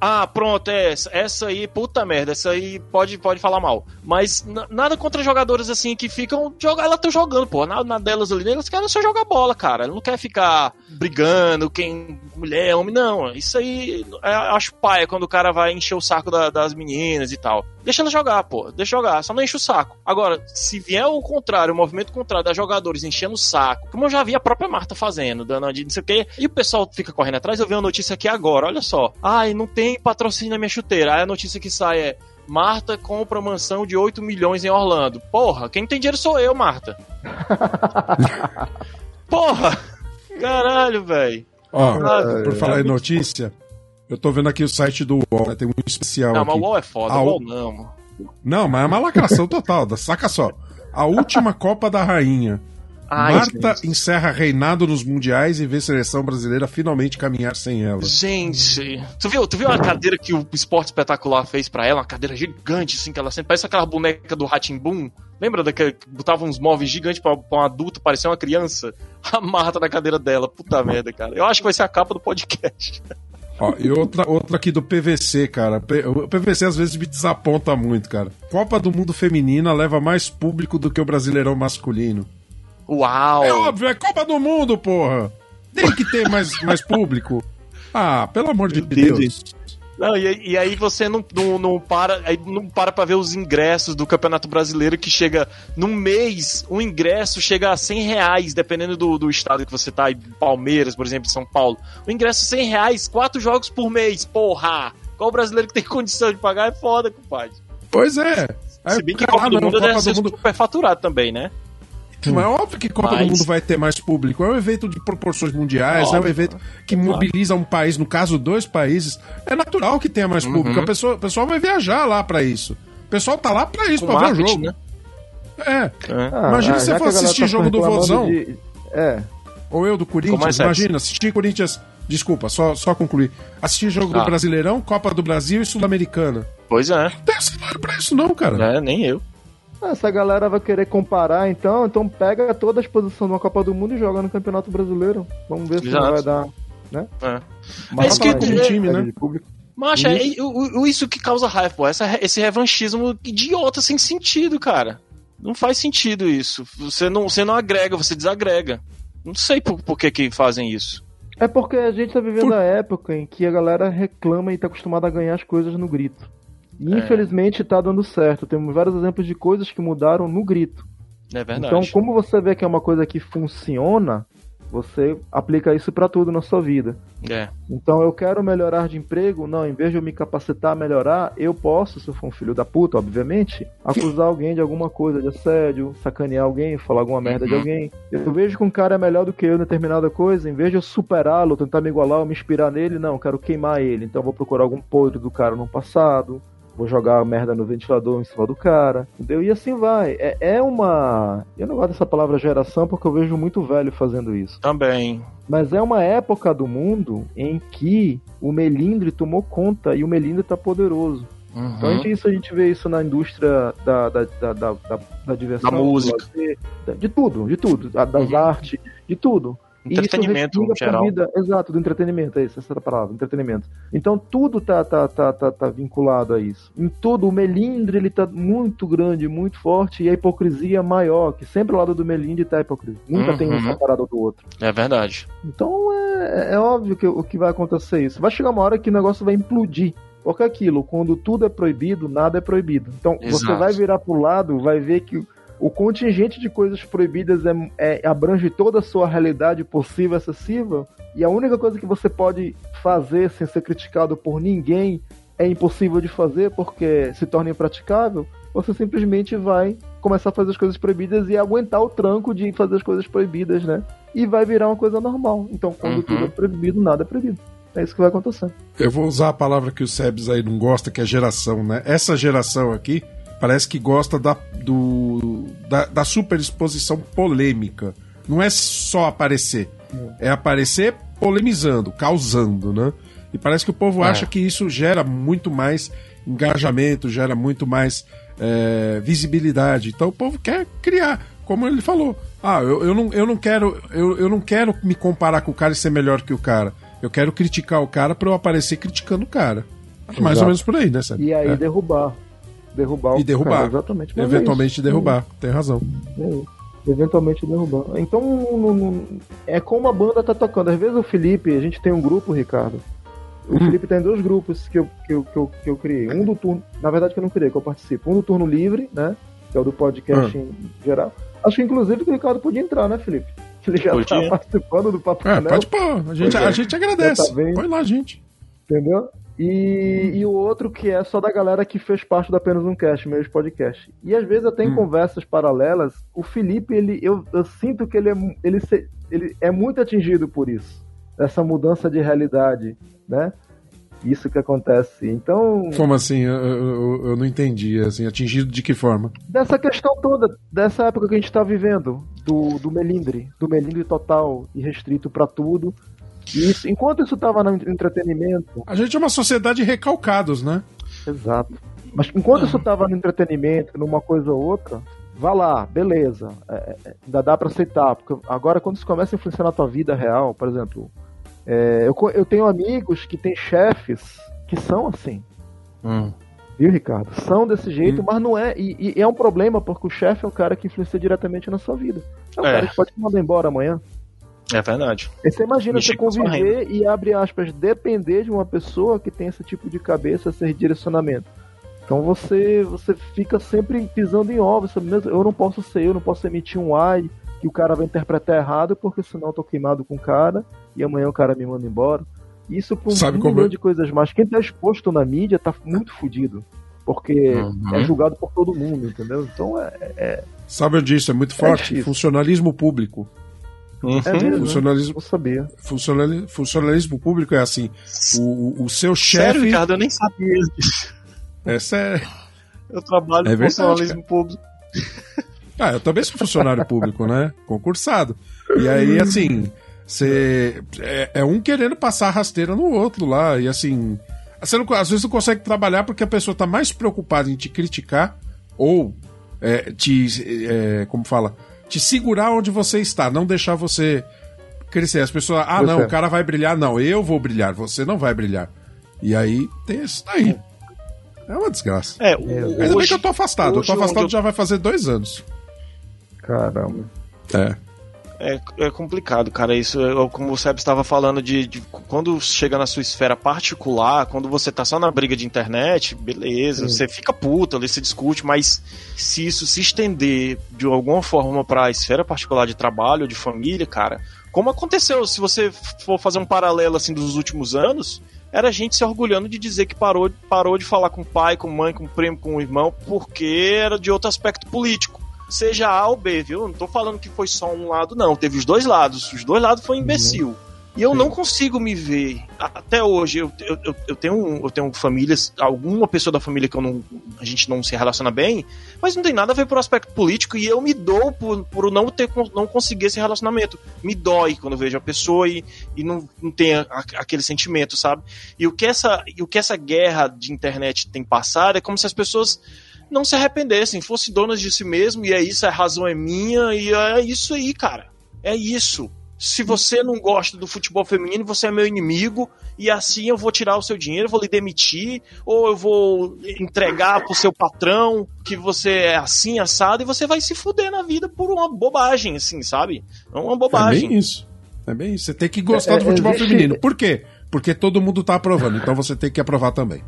Ah, pronto, é essa, aí, puta merda, essa aí pode, pode falar mal. Mas nada contra jogadores assim que ficam. Joga, elas estão jogando, pô. Na, delas ali, elas querem só jogar bola, cara. Ela não quer ficar brigando, quem. mulher, homem, não. Isso aí é, acho paia quando o cara vai encher o saco da- das meninas e tal. Deixa ela jogar, pô. Deixa jogar, só não enche o saco. Agora, se vier o contrário, o movimento contrário das jogadores enchendo o saco, como eu já vi a própria Marta fazendo, dando de não sei o quê, e o pessoal fica correndo atrás, eu vi uma notícia aqui agora, olha só. Ai, não tem patrocínio na minha chuteira. Aí a notícia que sai é. Marta compra mansão de 8 milhões em Orlando. Porra, quem tem dinheiro sou eu, Marta. Porra! Caralho, velho. Ó, Ah, por falar em notícia, eu tô vendo aqui o site do UOL, né? tem um especial Não, mas aqui. o UOL é foda, Ah, o UOL não. Não, mas é uma lacração total. da- Saca só. A última Copa da Rainha. Ai, Marta gente. encerra reinado nos mundiais e vê seleção brasileira finalmente caminhar sem ela. Gente, tu viu, tu viu a cadeira que o Esporte Espetacular fez pra ela? Uma cadeira gigante, assim, que ela sempre parece aquela boneca do Ratimbum. Lembra daquele que botava uns móveis gigantes pra, pra um adulto parecer uma criança? A Marta na cadeira dela, puta merda, cara. Eu acho que vai ser a capa do podcast. Ó, e outra, outra aqui do PVC, cara. O PVC às vezes me desaponta muito, cara. Copa do Mundo Feminina leva mais público do que o Brasileirão masculino. Uau! É óbvio, é Copa do Mundo, porra! Tem que ter mais, mais público. Ah, pelo amor de Entendi. Deus. Não, e, e aí você não, não, não para aí não para pra ver os ingressos do Campeonato Brasileiro que chega num mês, um ingresso chega a 100 reais, dependendo do, do estado que você tá, aí, Palmeiras, por exemplo, São Paulo. O ingresso 100 reais, quatro jogos por mês, porra! Qual brasileiro que tem condição de pagar é foda, compadre. Pois é. Se bem que cara, Copa ah, do Mundo deve ser Mundo super faturado também, né? Mas é óbvio que Copa Mas- do Mundo vai ter mais público. É um evento de proporções mundiais, é um Óbvio. evento que Claro. mobiliza um país, no caso, dois países. É natural que tenha mais Uhum. público. A pessoa, o pessoal vai viajar lá pra isso. O pessoal tá lá pra isso, pra ver o jogo. né? É. É. Ah, Imagina ah, você for assistir tá jogo do Vozão. de- É, Ou eu do Corinthians. sexo. Imagina, assistir Corinthians. Desculpa, só, só concluir. Assistir jogo do Ah. Brasileirão, Copa do Brasil e Sul-Americana. Pois é. Não tem salário pra isso, não, cara. É, nem eu. Essa galera vai querer comparar, então, então pega toda a exposição de uma Copa do Mundo e joga no Campeonato Brasileiro. Vamos ver se Exato. não vai dar. Né? É. Mas isso que- vai, é- time, né? Mas é, é- o- o- isso que causa raiva, pô. Essa, esse revanchismo idiota, sem sentido, cara. Não faz sentido isso. Você não, você não agrega, você desagrega. Não sei por, por que, que fazem isso. É porque a gente tá vivendo Por- a época em que a galera reclama e tá acostumada a ganhar as coisas no grito. E É. infelizmente tá dando certo. Temos vários exemplos de coisas que mudaram no grito. É verdade. Então, como você vê que é uma coisa que funciona, você aplica isso pra tudo na sua vida. É. Então, eu quero melhorar de emprego? Não, em vez de eu me capacitar a melhorar, eu posso, se eu for um filho da puta, obviamente, acusar alguém de alguma coisa, de assédio, sacanear alguém, falar alguma merda de Uhum. alguém. Eu vejo que um cara é melhor do que eu em determinada coisa, em vez de eu superá-lo, tentar me igualar ou me inspirar nele, não, eu quero queimar ele. Então, eu vou procurar algum podre do cara no passado, vou jogar a merda no ventilador em cima do cara, entendeu? E assim vai. É, é uma. Eu não gosto dessa palavra geração porque eu vejo muito velho fazendo isso. Também. Mas é uma época do mundo em que o melindre tomou conta e o melindre tá poderoso. Então a Uhum. gente, isso, a gente vê isso na indústria da, da, da, da, da- diversão, Da música. lazer, de tudo, de tudo, da- das Uhum. artes, de tudo. Entretenimento em geral. Vida, exato, do entretenimento, é isso, essa é a palavra, entretenimento. Então tudo tá, tá, tá, tá, tá vinculado a isso. Em tudo, o melindre ele tá muito grande, muito forte, e a hipocrisia maior, que sempre ao lado do melindre tá a hipocrisia. Nunca tem um Uhum. separado do outro. É verdade. Então é, é óbvio que o que vai acontecer isso. Vai chegar uma hora que o negócio vai implodir. Porque aquilo, quando tudo é proibido, nada é proibido. Então você Exato. vai virar pro lado, vai ver que o contingente de coisas proibidas é, é- abrange toda a sua realidade possível, acessível, e a única coisa que você pode fazer sem ser criticado por ninguém é impossível de fazer porque se torna impraticável, você simplesmente vai começar a fazer as coisas proibidas e aguentar o tranco de fazer as coisas proibidas, né? E vai virar uma coisa normal. Então, quando Uhum. tudo é proibido, nada é proibido. É isso que vai acontecer. Eu vou usar a palavra que o Sebs aí não gosta, que é geração, né? Essa geração aqui parece que gosta da, do, da, da superexposição polêmica. Não é só aparecer, é aparecer polemizando, causando, né? E parece que o povo É. acha que isso gera muito mais engajamento, gera muito mais é, visibilidade. Então o povo quer criar, como ele falou. Ah, eu, eu, não, eu não quero eu, eu não quero me comparar com o cara e ser melhor que o cara. Eu quero criticar o cara pra eu aparecer criticando o cara. É mais Exato. ou menos por aí, né, Sérgio? E aí É. derrubar. Derrubar o E derrubar. cara, exatamente. Mas é Eventualmente isso. derrubar, tem razão. É. Eventualmente derrubar. Então, não- não- é como a banda tá tocando. Às vezes o Felipe, a gente tem um grupo, Ricardo. O Hum. Felipe tem dois grupos que eu, que, eu, que, eu, que eu criei. Um do turno. Na verdade, que eu não criei, que eu participo. Um do turno livre, né? Que é o do podcast Ah. em geral. Acho que inclusive que o Ricardo podia entrar, né, Felipe? Ele já tá Podia. participando do Papo É, pode pôr. A gente, a gente agradece. Tá. Põe lá, gente. Entendeu? E, e o outro que é só da galera que fez parte do Apenas um Cast, meus podcast. E às vezes até em Hum. conversas paralelas, o Felipe, ele, eu, eu sinto que ele é, ele, se- ele é muito atingido por isso. Essa mudança de realidade, né? Isso que acontece. Então, Como assim? Eu, eu- eu não entendi. Assim, atingido de que forma? dessa questão toda, dessa época que a gente está vivendo, do, do melindre, do melindre total e restrito para tudo. E isso, enquanto isso estava no entretenimento, A gente é uma sociedade de recalcados, né? Exato. Mas enquanto isso tava no entretenimento, numa coisa ou outra, vá lá, beleza. É, é, ainda dá pra aceitar. Porque agora, quando isso começa a influenciar na tua vida real, por exemplo, é, eu, eu tenho amigos que têm chefes que são assim. Viu, Ricardo? São desse jeito, Hum. mas não é. E, e é um problema, porque o chefe é um cara que influencia diretamente na sua vida. É um É. cara que pode te mandar embora amanhã. É verdade. Aí você imagina você conviver e, abre aspas, depender de uma pessoa que tem esse tipo de cabeça, esse direcionamento. Então você você fica sempre pisando em ovos. Eu não posso ser, eu não posso emitir um ai que o cara vai interpretar errado, porque senão eu tô queimado com o cara e amanhã o cara me manda embora. Isso por um Sabe milhão como é? de coisas mais. Quem tá exposto na mídia tá muito fudido. Porque Uhum. é julgado por todo mundo, entendeu? Então é, Sabe onde isso é muito forte? difícil. Funcionalismo público. É mesmo. né? Funcionalismo, Não sabia. funcionali- funcionalismo público é assim: o, o- seu Sério, chefe. Ricardo, eu nem sabia disso. É sério. Eu trabalho É com funcionalismo público. Ah, eu também sou funcionário público, né? Concursado. E aí, assim, você. É, é um querendo passar a rasteira no outro lá. E assim. Você não- às vezes não consegue trabalhar porque a pessoa tá mais preocupada em te criticar ou é, te. é, como fala? Te segurar onde você está, não deixar você crescer. As pessoas. Ah, não, Você. o cara vai brilhar. Não, eu vou brilhar, você não vai brilhar. E aí tem isso daí. É uma desgraça. É, o- Ainda bem hoje, que eu tô afastado. Eu tô afastado já vai fazer dois anos. Caramba. É. É, é complicado, cara. Isso, é, como o Seb estava falando, de, de quando chega na sua esfera particular, quando você tá só na briga de internet, beleza, você fica puto ali, você discute, mas se isso se estender de alguma forma para a esfera particular de trabalho, de família, cara, como aconteceu, se você for fazer um paralelo assim dos últimos anos, era a gente se orgulhando de dizer que parou, parou de falar com o pai, com mãe, com o primo, com o irmão, porque era de outro aspecto político seja A ou B, viu? Não tô falando que foi só um lado, não. Teve os dois lados. Os dois lados foi imbecil. E eu não consigo me ver. Até hoje, eu, eu, eu- tenho, eu tenho famílias, alguma pessoa da família que eu não, a gente não se relaciona bem, mas não tem nada a ver por aspecto político e eu me dou por, por não ter não conseguir esse relacionamento. Me dói quando eu vejo a pessoa e, e não, não tem a- aquele sentimento, sabe? E o, que essa, e o que essa guerra de internet tem passado é como se as pessoas não se arrependessem, fossem donas de si mesmo, e é isso, a razão é minha, e é isso aí, cara. É isso. Se você não gosta do futebol feminino, você é meu inimigo, e assim eu vou tirar o seu dinheiro, vou lhe demitir, ou eu vou entregar pro seu patrão que você é assim, assado, e você vai se fuder na vida por uma bobagem, assim, sabe? É uma É bobagem. bem isso. É bem isso. Você tem que gostar É, do futebol existe- feminino. Por quê? Porque todo mundo tá aprovando, então você tem que aprovar também.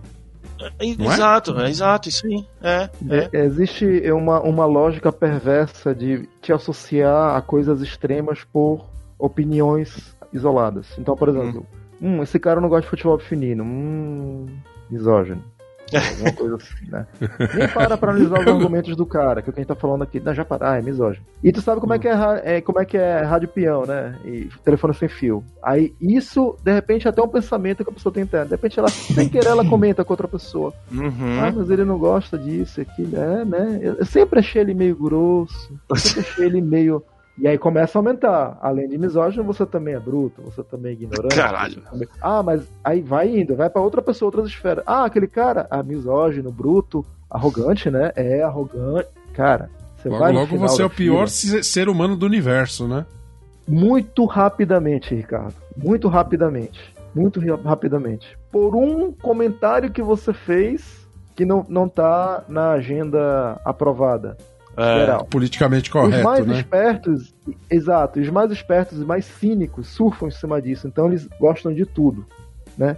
É? exato, é? exato, isso aí. É, é. Existe uma, uma lógica perversa de te associar a coisas extremas por opiniões isoladas. Então, por exemplo, hum, esse cara não gosta de futebol feminino. Hum, misógino. Alguma coisa assim, né? Nem para pra analisar os argumentos do cara, que é o que a gente tá falando aqui. Já para, ah, é misógino. E tu sabe como é que é, é, como é, que é rádio peão, né? E telefone sem fio. Aí isso, de repente, é até um pensamento que a pessoa tem interno. De repente, ela, sem querer, ela comenta com outra pessoa. Uhum. Ah, mas ele não gosta disso, aquilo. É, né? Eu eu sempre achei ele meio grosso. Eu sempre achei ele meio. E aí começa a aumentar. Além de misógino, você também é bruto, você também é ignorante. Caralho. também- Ah, mas aí vai indo, vai pra outra pessoa, outras esferas. Ah, aquele cara, ah, misógino, bruto, arrogante, né? É arrogante. Cara, você Logo, vai logo você é o pior fila, se- ser humano do universo, né? muito rapidamente, Ricardo. Muito rapidamente. Muito rapidamente. Por um comentário que você fez que não, não tá na agenda aprovada. É. Geral. Politicamente os mais correto, né? espertos, exato, os mais espertos e mais cínicos surfam em cima disso, então eles gostam de tudo, né?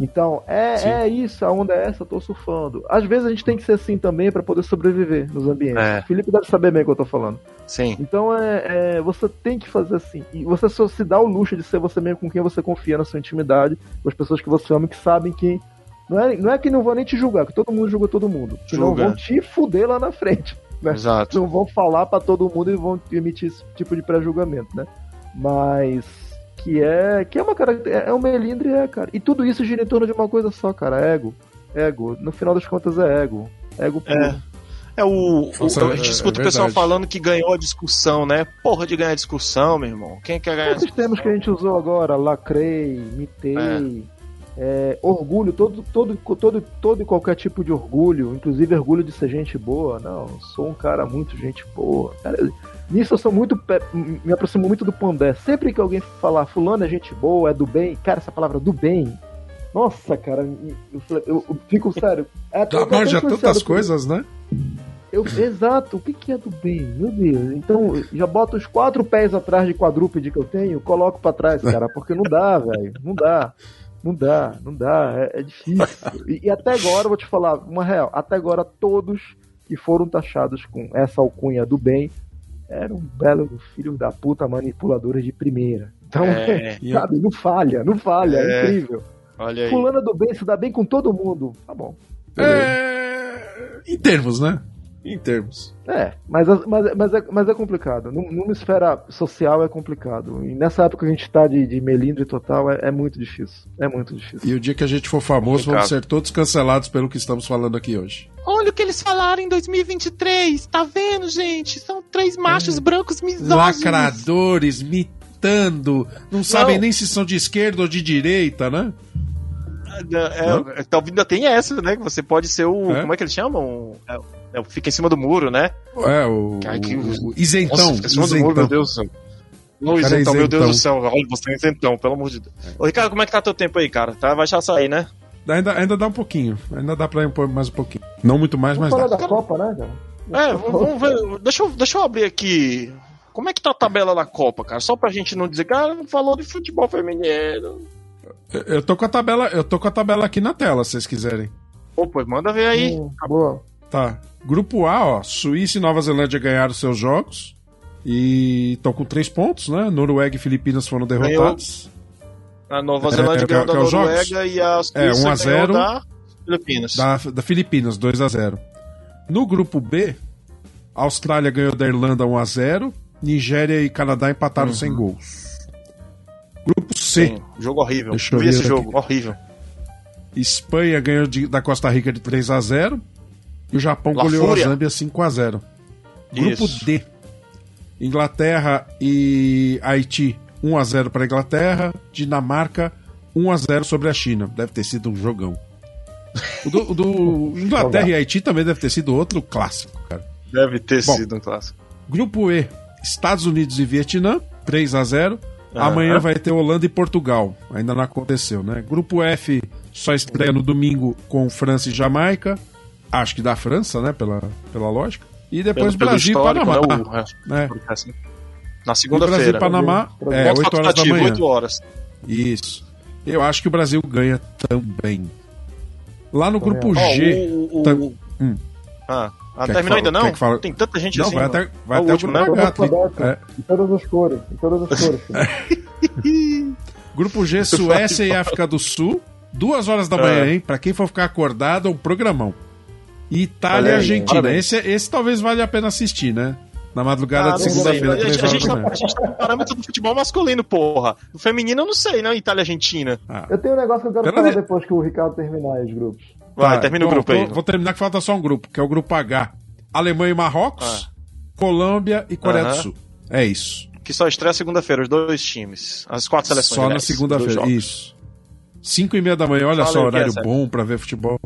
Então, é, é isso, a onda é essa, eu tô surfando. Às vezes a gente tem que ser assim também para poder sobreviver nos ambientes. É. O Felipe deve saber bem o que eu tô falando. Sim. Então é, é, você tem que fazer assim. E você só se dá o luxo de ser você mesmo com quem você confia na sua intimidade, com as pessoas que você ama, que sabem que. Não é, não é que não vão nem te julgar, que todo mundo julga todo mundo. Que não Julga. vão te fuder lá na frente. Né? Exato. Não vão falar pra todo mundo e vão emitir esse tipo de pré-julgamento, né? Mas. Que é. Que é uma cara. É um melindre, é, cara. E tudo isso gira em torno de uma coisa só, cara. Ego. Ego. No final das contas é ego. Ego puro. É. É o. o- Nossa, a gente é- escuta é o pessoal falando que ganhou a discussão, né? Porra de ganhar discussão, meu irmão. Quem quer ganhar Esses termos que a gente usou agora, lacrei, mitei, é, orgulho, todo, todo, todo, todo e qualquer tipo de orgulho, inclusive orgulho de ser gente boa. Não, sou um cara muito gente boa. Cara, nisso eu sou muito. Me aproximo muito do Pondé. Sempre que alguém falar fulano é gente boa, é do bem, cara, essa palavra do bem. Nossa, cara, eu, eu- eu fico sério. É, Já manja influenciado tantas coisas, né? eu, exato, o que, que é do bem? Meu Deus. Então, já boto os quatro pés atrás de quadrúpede que eu tenho, coloco pra trás, cara, porque não dá, velho. Não dá. Não dá, não dá. É, é difícil. E, e até agora, eu vou te falar, uma real, até agora todos que foram taxados com essa alcunha do bem eram belo filho da puta manipuladores de primeira. Então, É. sabe, não falha, não falha, é, É. incrível. Olha aí. Fulana do bem se dá bem com todo mundo. Tá bom. É... Em termos, né? Em termos. É, mas, mas, mas, é, mas é complicado. Num- Numa esfera social é complicado. E nessa época que a gente tá de, de melindre total, é, é muito difícil. É muito difícil. E o dia que a gente for famoso, vamos ser todos cancelados pelo que estamos falando aqui hoje. Olha o que eles falaram em 2023. Tá vendo, gente? São três machos brancos misóginos. Lacradores, mitando, não sabem nem se são de esquerda ou de direita, né? É, é, talvez ainda tem essa, né? Que você pode ser o. É? Como é que eles chamam? É, é, fica em cima do muro, né? É, o, Cara, que- o- isentão. Nossa, fica em cima do muro, isentão. meu Deus do céu. Não, Cara, isentão, meu Deus isentão. do céu. Olha, você é isentão, pelo amor de Deus. Ô, Ricardo, como é que tá teu tempo aí, cara? Tá, vai já sair, né? Ainda, ainda dá um pouquinho. Ainda dá pra impor mais um pouquinho. Não muito mais, mas Vamos falar dá. da Copa, né, cara? É, vamos, vamos ver. Deixa eu, deixa eu abrir aqui. Como é que tá a tabela da Copa, cara? Só pra gente não dizer, cara, não falou de futebol feminino. Eu- Eu tô com a tabela, eu tô com a tabela aqui na tela, se vocês quiserem. Pô, pois manda ver aí. Hum, boa. Tá. Grupo A, ó. Suíça e Nova Zelândia ganharam seus jogos. E estão com três pontos, né? Noruega e Filipinas foram derrotados. A Nova É, Zelândia é, ganhou é, da é os Noruega jogos? e a É, Suíça 1 a 0. ganhou da Filipinas. Da, da Filipinas, 2 a 0 No grupo B, a Austrália ganhou da Irlanda 1 a 0 Nigéria e Canadá empataram sem gols. Grupo C, Sim, jogo horrível. Deixa eu Vi ver esse aqui. jogo, horrível. Espanha ganhou de- da Costa Rica de 3 a 0 E o Japão La goleou Fúria. a Zâmbia 5 a 0 Grupo Isso. D, Inglaterra e Haiti 1 a 0 para Inglaterra, Dinamarca 1 a 0 sobre a China. Deve ter sido um jogão. O do, do Inglaterra e Haiti também deve ter sido outro clássico, cara. Deve ter Bom. sido um clássico. Grupo E, Estados Unidos e Vietnã, 3 a 0 Amanhã vai ter Holanda e Portugal. Ainda não aconteceu, né? Grupo F só estreia no domingo com França e Jamaica. Acho que da França, né? Pela, pela lógica. E depois Pelo, pelo Brasil e histórico, Panamá. né? O, é, né? Na E Brasil e segunda-feira. Panamá é Ponto 8 horas da manhã. 8 horas. Isso. Eu acho que o Brasil ganha também. Lá no grupo Ó, G. o, o- tá- o- Hum. Ah, ah, terminou ainda não? fala- Tem tanta gente Não, assim. vai mano. até, vai É o até último, o grupo né? H. É. Em todas as cores. Em todas as cores. Grupo G, Suécia e África do Sul. Duas horas da manhã, É. hein? Pra quem for ficar acordado, é um programão. Itália e Argentina. Esse, esse talvez valha a pena assistir, né? Na madrugada Ah, de segunda-feira, A a gente tá, a gente tá no parâmetro do futebol masculino, porra. No feminino eu não sei, né? Itália e Argentina. Ah. Eu tenho um negócio que eu quero Pera falar aí. depois que o Ricardo terminar os grupos. Vai, Tá, termina o bom, grupo aí. vou- Vou terminar que falta só um grupo, que é o grupo H. Alemanha e Marrocos, Colômbia e Coreia do Sul. É isso. Que só estreia segunda-feira, os dois times. As quatro seleções. Só na segunda-feira. Isso. Cinco e meia da manhã, olha Fala só, o é, horário Sérgio? bom pra ver futebol.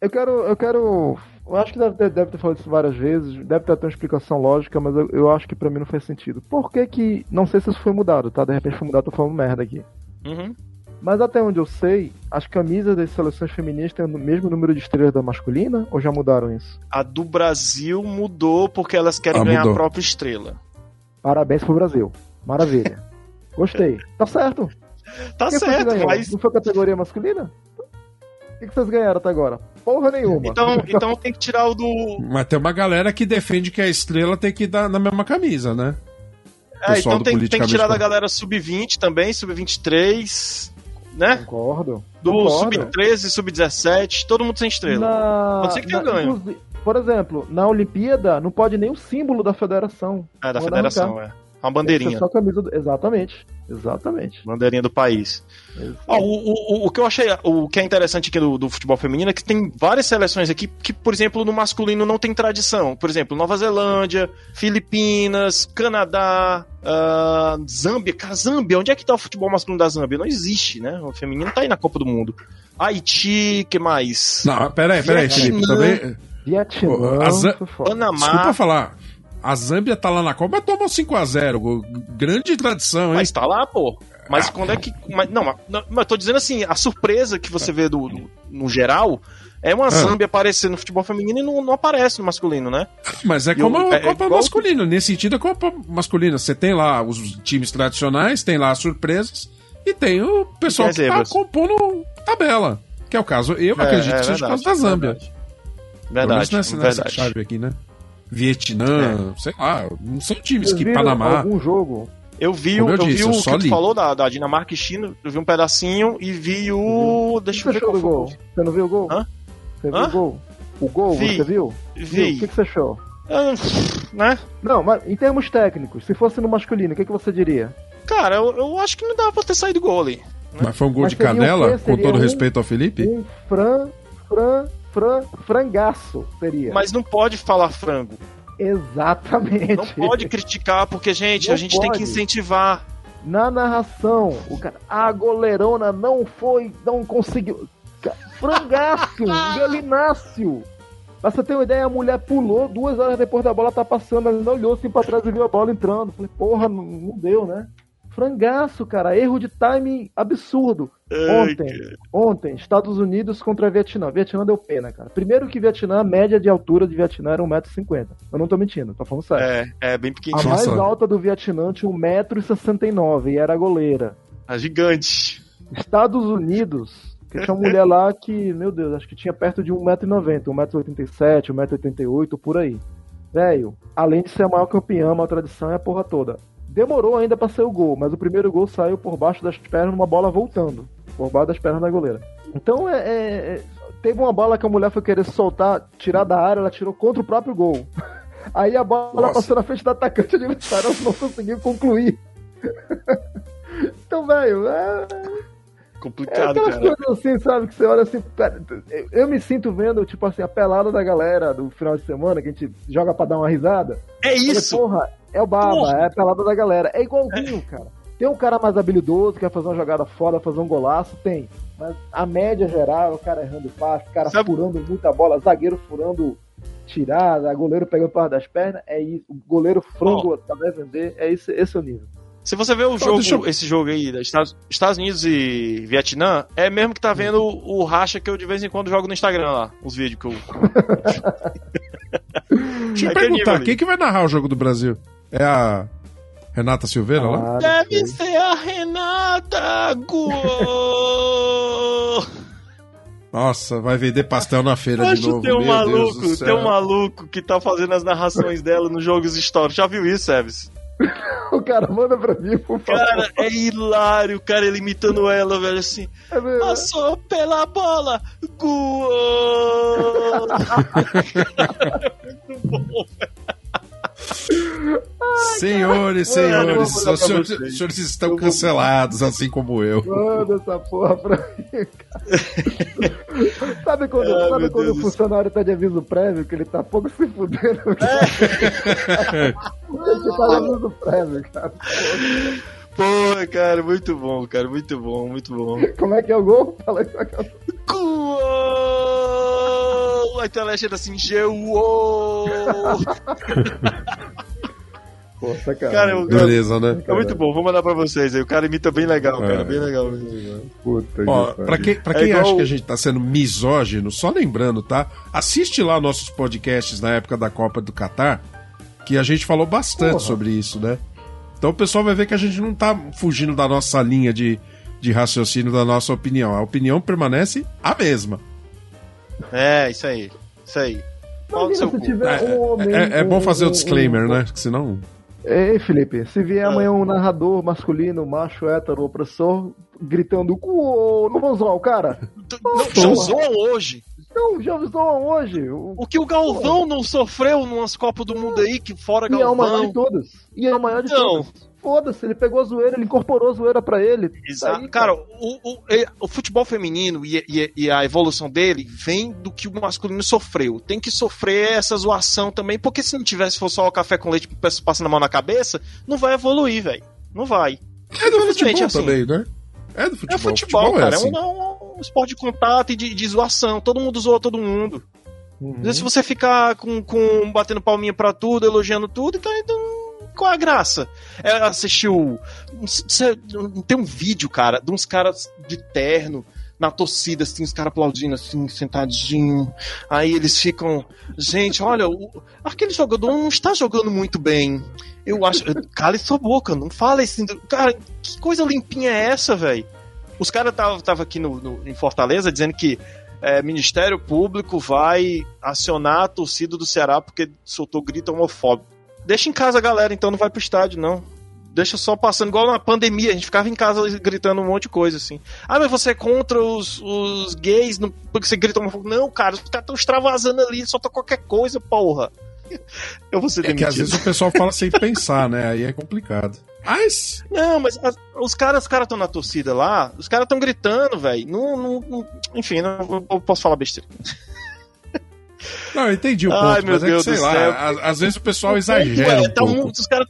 Eu quero. Eu quero. Eu acho que deve ter, deve ter falado isso várias vezes, deve ter até uma explicação lógica, mas eu, eu acho que pra mim não faz sentido. Por que que. Não sei se isso foi mudado, tá? De repente foi mudado, tô falando merda aqui. Uhum. Mas até onde eu sei, as camisas das seleções femininas têm o mesmo número de estrelas da masculina? Ou já mudaram isso? A do Brasil mudou porque elas querem Ah, ganhar mudou. a própria estrela. Parabéns pro Brasil. Maravilha. Gostei. Tá certo. Tá certo, mas. Não foi categoria masculina? O que que vocês ganharam até agora? Porra nenhuma. Então, então tem que tirar o do. Mas tem uma galera que defende que a estrela tem que dar na mesma camisa, né? É, Pessoal então tem, tem que tirar da galera sub-20 também, sub-23, né? Concordo. Do Concordo. sub-13, sub-17, todo mundo sem estrela. Na, Pode ser que tenha na- ganho. Por exemplo, na Olimpíada não pode nem o símbolo da federação. É, da federação, arrancar. é. Uma bandeirinha. Essa é só a camisa do... Exatamente. Exatamente. Bandeirinha do país. Ó, o, o, o que eu achei, o que é interessante aqui do, do futebol feminino é que tem várias seleções aqui que, por exemplo, no masculino não tem tradição. Por exemplo, Nova Zelândia, Filipinas, Canadá, ah, Zâmbia. Cara, Zâmbia, onde é que tá o futebol masculino da Zâmbia? Não existe, né? O feminino tá aí na Copa do Mundo. Haiti, que mais? Não, peraí, peraí, Felipe. Vietnã. Também. Vietnã. A Zan-. Panamá. Desculpa falar. A Zâmbia tá lá na Copa, mas tomou 5x0. Grande tradição, hein? Mas tá lá, pô. Mas quando é que. Mas, não, mas, mas eu tô dizendo assim, a surpresa que você vê do, do- no geral é uma Zâmbia aparecer no futebol feminino e não, não aparece no masculino, né? Mas é E como o- a é Copa igual- masculina. Nesse sentido, a Copa masculina. Você tem lá os times tradicionais, tem lá as surpresas e tem o pessoal tem que tá compondo tabela. Que é o caso, eu acredito que seja o caso da Zâmbia. Verdade. Verdade. nessa, nessa verdade. chave aqui, né? Vietnã, sei lá, não são times Vocês que Panamá. algum jogo? Eu vi, Como eu eu disse, vi eu o só que tu li. falou da, da Dinamarca e China, eu vi um pedacinho e vi o. O Deixa que eu você ver qual foi. gol? Você não viu o gol? Hã? Você viu Hã? o gol? O gol, Vi. você viu? Viu? O que, Vi. que você achou? Né? Não, mas em termos técnicos, se fosse no masculino, o que, que você diria? Cara, eu, eu acho que não dava pra ter saído gol ali. Mas foi um gol Mas de canela, com todo um- respeito ao Felipe? Um fran, fran, fran, frangaço seria. Mas não pode falar frango. Exatamente. Não pode criticar, porque, gente, Não a gente tem que pode. incentivar. Na narração, o cara, a goleirona não foi, não conseguiu. Frangaço, galináceo. Pra você ter uma ideia, a mulher pulou, duas horas depois da bola tá passando, ela olhou assim pra trás e viu a bola entrando. Falei, porra, não, não deu, né? Frangaço, cara, erro de timing absurdo. Ontem, ontem, Estados Unidos contra Vietnã. Vietnã deu pena, cara. Primeiro que Vietnã, a média de altura de Vietnã era 1,50m. Eu não tô mentindo, tô falando sério. É, é bem A pequenininho. mais Nossa. alta do Vietnã tinha 1,69m e era a goleira. É gigante. Estados Unidos, que tinha uma mulher lá que, meu Deus, acho que tinha perto de 1,90m, 1,87m, 1,88m, por aí. Velho, além de ser a maior campeã, uma tradição é a porra toda. Demorou ainda pra ser o gol, mas o primeiro gol saiu por baixo das pernas numa bola voltando. Por baixo das pernas da goleira. Então é. é- é- teve uma bola que a mulher foi querer soltar, tirar da área, ela tirou contra o próprio gol. Aí a bola Nossa. passou na frente do atacante adversário, ela não conseguiu concluir. então, velho, é, é Complicado, aquelas cara. coisas assim, sabe? Que você olha assim. eu- me sinto vendo, tipo assim, a pelada da galera do final de semana, que a gente joga pra dar uma risada. É Falei, isso! porra, é o baba, Porra. é a pelada da galera. É igualzinho, cara. Tem um cara mais habilidoso, quer fazer uma jogada foda, fazer um golaço, tem. Mas a média geral, o cara errando passe, o cara Sabe- furando muita bola, zagueiro furando tirada, goleiro pegando par das pernas, é isso. O goleiro frango tá defender, é esse, esse é o nível. Se você vê o Só jogo, eu- esse jogo aí, da Estados, Estados Unidos e Vietnã, é mesmo que tá vendo o, o racha que eu de vez em quando jogo no Instagram lá, os vídeos que eu. Deixa eu nível perguntar, ali. quem que vai narrar o jogo do Brasil? É a Renata Silveira lá? Ah, não Deve sei. ser a Renata! Gol! Nossa, vai vender pastel na feira de Acho novo. tem um meu Deus do maluco, céu. tem um maluco que tá fazendo as narrações dela nos jogos históricos. Já viu isso, Eves? O cara manda pra mim, por favor. Cara, é hilário, cara, ele imitando ela, velho, assim. É mesmo. Passou pela bola, gol! Muito bom, Senhores, Mano, eu vou senhores, os senhores, os senhores estão cancelados, assim como eu. Manda essa porra pra mim, cara. sabe quando, Ai, sabe quando Deus o funcionário tá de aviso prévio, que ele tá pouco se fudendo? É. ele tá de aviso prévio, cara. Pô, cara, muito bom, cara, muito bom, muito bom. Como é que é o gol? Fala aí, é que é gol? Gol! Aí tem a legenda assim, Gol! Pô, sacanagem. Cara, eu- Beleza, né? É muito bom, vou mandar pra vocês aí. O cara imita bem legal, cara, É. bem legal. mesmo. Puta Ó, que pra quem, pra É quem igual- acha que a gente tá sendo misógino, só lembrando, tá? Assiste lá nossos podcasts na época da Copa do Catar, que a gente falou bastante Porra. sobre isso, né? Então o pessoal vai ver que a gente não tá fugindo da nossa linha de, de raciocínio, da nossa opinião. A opinião permanece a mesma. É, isso aí, isso aí. Imagina se tiver um homem. É, é bom um- fazer o um- disclaimer, um- né? Que senão. Ei, Felipe, se vier Ah. amanhã um narrador masculino, macho, hétero, opressor, gritando cu, não vão zoar o cara? Não, já zoam hoje. Não, já zoam hoje. O- que o Galvão não sofreu numas Copas do Mundo aí, que fora E é o maior Galvão. de todas. E é o maior de Não. todas. Foda-se, ele pegou a zoeira, ele incorporou a zoeira pra ele. Exato. Daí, cara, o, o, e- o futebol feminino e, e- e a evolução dele vem do que o masculino sofreu. Tem que sofrer essa zoação também, porque se não tivesse for só o café com leite passando a mão na cabeça, não vai evoluir, velho. Não vai. É do futebol assim. também, né? É do futebol. É futebol, cara. É, assim. um, é um esporte de contato e de, de zoação. Todo mundo zoa todo mundo. Uhum. Às vezes, Se você ficar com, com batendo palminha pra tudo, elogiando tudo, então, então qual é a graça? É, assistiu. Tem um vídeo, cara, de uns caras de terno na torcida, assim, os caras aplaudindo, assim, sentadinho. Aí eles ficam. Gente, olha, o- aquele jogador não está jogando muito bem. Eu acho. Cale sua boca, não fala assim. Cara, que coisa limpinha é essa, velho? Os caras estavam tava aqui no, no- em Fortaleza dizendo que é, Ministério Público vai acionar a torcida do Ceará porque soltou grito homofóbico. Deixa em casa a galera, então não vai pro estádio, não. Deixa só passando, igual na pandemia, a gente ficava em casa gritando um monte de coisa, assim. Ah, mas você é contra os, os gays no- porque você grita homofóbico? Não, cara, os caras estão extravasando ali, solta qualquer coisa, porra. Eu vou ser É que às demitido. vezes o pessoal fala sem pensar, né? Aí é complicado. Mas. Não, mas as- os caras os caras estão na torcida lá, os caras estão gritando, velho. Não, não, não- enfim, não, eu posso falar besteira. Não, eu entendi o ponto, Ai, meu mas é que, Deus sei lá, às, às vezes o pessoal exagera É, um tá pouco. muito- os caras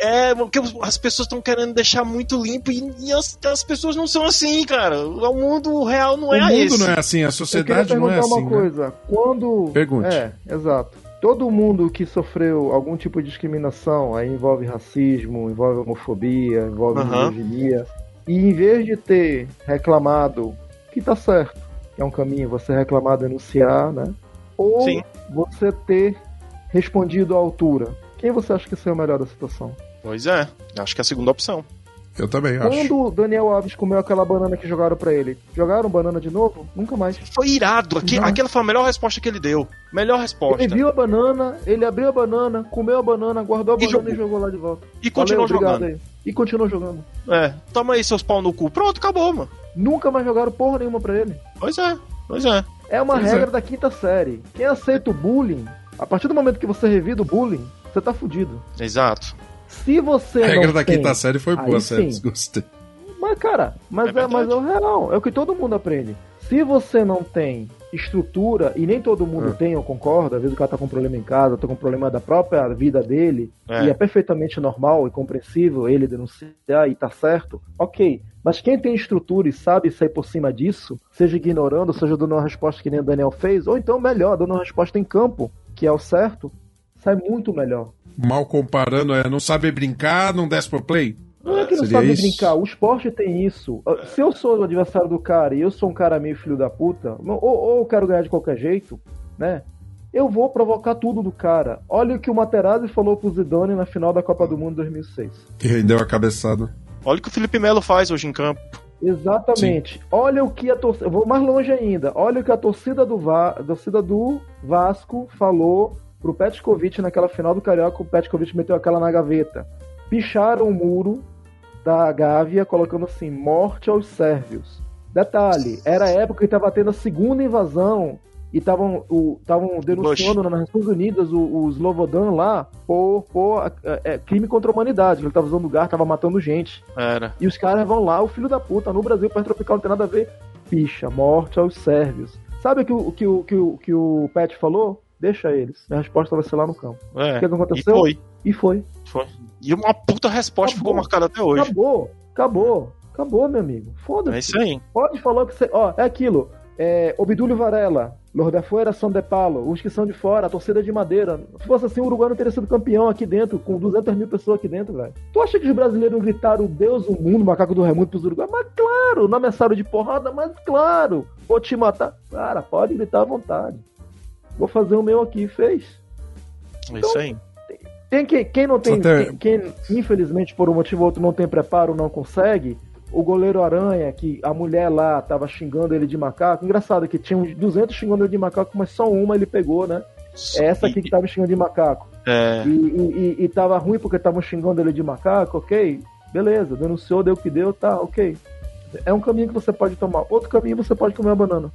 É, porque as pessoas estão querendo deixar muito limpo e, e as, as pessoas não são assim, cara. O mundo real não O é mundo esse. não é assim, a sociedade não é assim. uma né? coisa. Quando. Pergunte. É, exato. Todo mundo que sofreu algum tipo de discriminação, aí envolve racismo, envolve homofobia, envolve misoginia, e em vez de ter reclamado, que tá certo, que é um caminho você reclamar, denunciar, né? Ou Sim. você ter respondido à altura. Quem você acha que seria o melhor da situação? Pois é, acho que é a segunda opção. Eu também acho. Quando o Daniel Alves comeu aquela banana que jogaram pra ele, jogaram banana de novo? Nunca mais. Foi irado. Aqui. Aquela foi a melhor resposta que ele deu. Melhor resposta. Ele viu a banana, ele abriu a banana, comeu a banana, guardou a E banana jogou. e jogou lá de volta. E continuou Valeu, jogando. aí. E continuou jogando. É, toma aí seus pau no cu. Pronto, acabou, mano. Nunca mais jogaram porra nenhuma pra ele. Pois é, pois é. É uma Pois regra da quinta série. Quem aceita o bullying, a partir do momento que você revida o bullying, você tá fudido. Exato. Se você A regra não da tem... quinta série foi boa. Gostei. Mas, cara, mas É é, mas é o real. É o que todo mundo aprende. Se você não tem estrutura, e nem todo mundo Ah. tem, eu concordo, às vezes o cara tá com um problema em casa, tá com um problema da própria vida dele, É. e é perfeitamente normal e compreensível ele denunciar e tá certo, ok. Mas quem tem estrutura e sabe sair por cima disso, seja ignorando, seja dando uma resposta que nem o Daniel fez, ou então melhor, dando uma resposta em campo, que é o certo, sai muito melhor. Mal comparando, é não sabe brincar, não desce pro play. Não é que não Seria sabe isso? brincar, o esporte tem isso. Se eu sou o adversário do cara e eu sou um cara meio filho da puta, ou, ou eu quero ganhar de qualquer jeito, né? Eu vou provocar tudo do cara. Olha o que o Materazzi falou pro Zidane na final da Copa do Mundo 2006. Que rendeu a cabeçada. Olha o que o Felipe Melo faz hoje em campo. Exatamente. Olha o que a torcida. Vou mais longe ainda. Olha o que a torcida do, Va... a torcida do Vasco falou pro Petkovic naquela final do Carioca. O Petkovic meteu aquela na gaveta. Picharam o muro da Gávea colocando assim: morte aos sérvios. Detalhe, era a época que estava tendo a segunda invasão e estavam denunciando nas Nações Unidas o, o Slobodan lá por, por é, é, crime contra a humanidade. Ele estava usando lugar, estava matando gente. Era. E os caras vão lá, o filho da puta, no Brasil, para tropical não tem nada a ver. Picha, morte aos sérvios. Sabe o que o, que o, que o, que o Pet falou? Deixa eles. A resposta vai ser lá no campo. É. O que, que aconteceu? E foi. E foi. Foi. E uma puta resposta Acabou. ficou marcada até hoje. Acabou, acabou, acabou, meu amigo. Foda-se. É isso aí. Pode falar o que você. Ó, é aquilo. É, Obdúlio Varela, Los de Fuera são de Palo, os que são de fora, a torcida de madeira. Se fosse assim, o Uruguai não teria sido campeão aqui dentro, com 200 mil pessoas aqui dentro, velho. Tu acha que os brasileiros gritaram Deus, o mundo, macaco do Raimundo pros Uruguai? Mas claro, não ameaçaram de porrada, mas claro, vou te matar. Cara, pode gritar à vontade. Vou fazer o meu aqui, fez. É isso aí. Tem quem, quem não tem, quem, quem, infelizmente por um motivo ou outro não tem preparo, não consegue. O goleiro Aranha, que a mulher lá tava xingando ele de macaco. Engraçado que tinha uns 200 xingando ele de macaco, mas só uma ele pegou, né? É essa aqui que tava xingando de macaco. É. E, e, e- e tava ruim porque estavam xingando ele de macaco, ok? Beleza, denunciou, deu o que deu, tá, ok. É um caminho que você pode tomar. Outro caminho você pode comer a banana.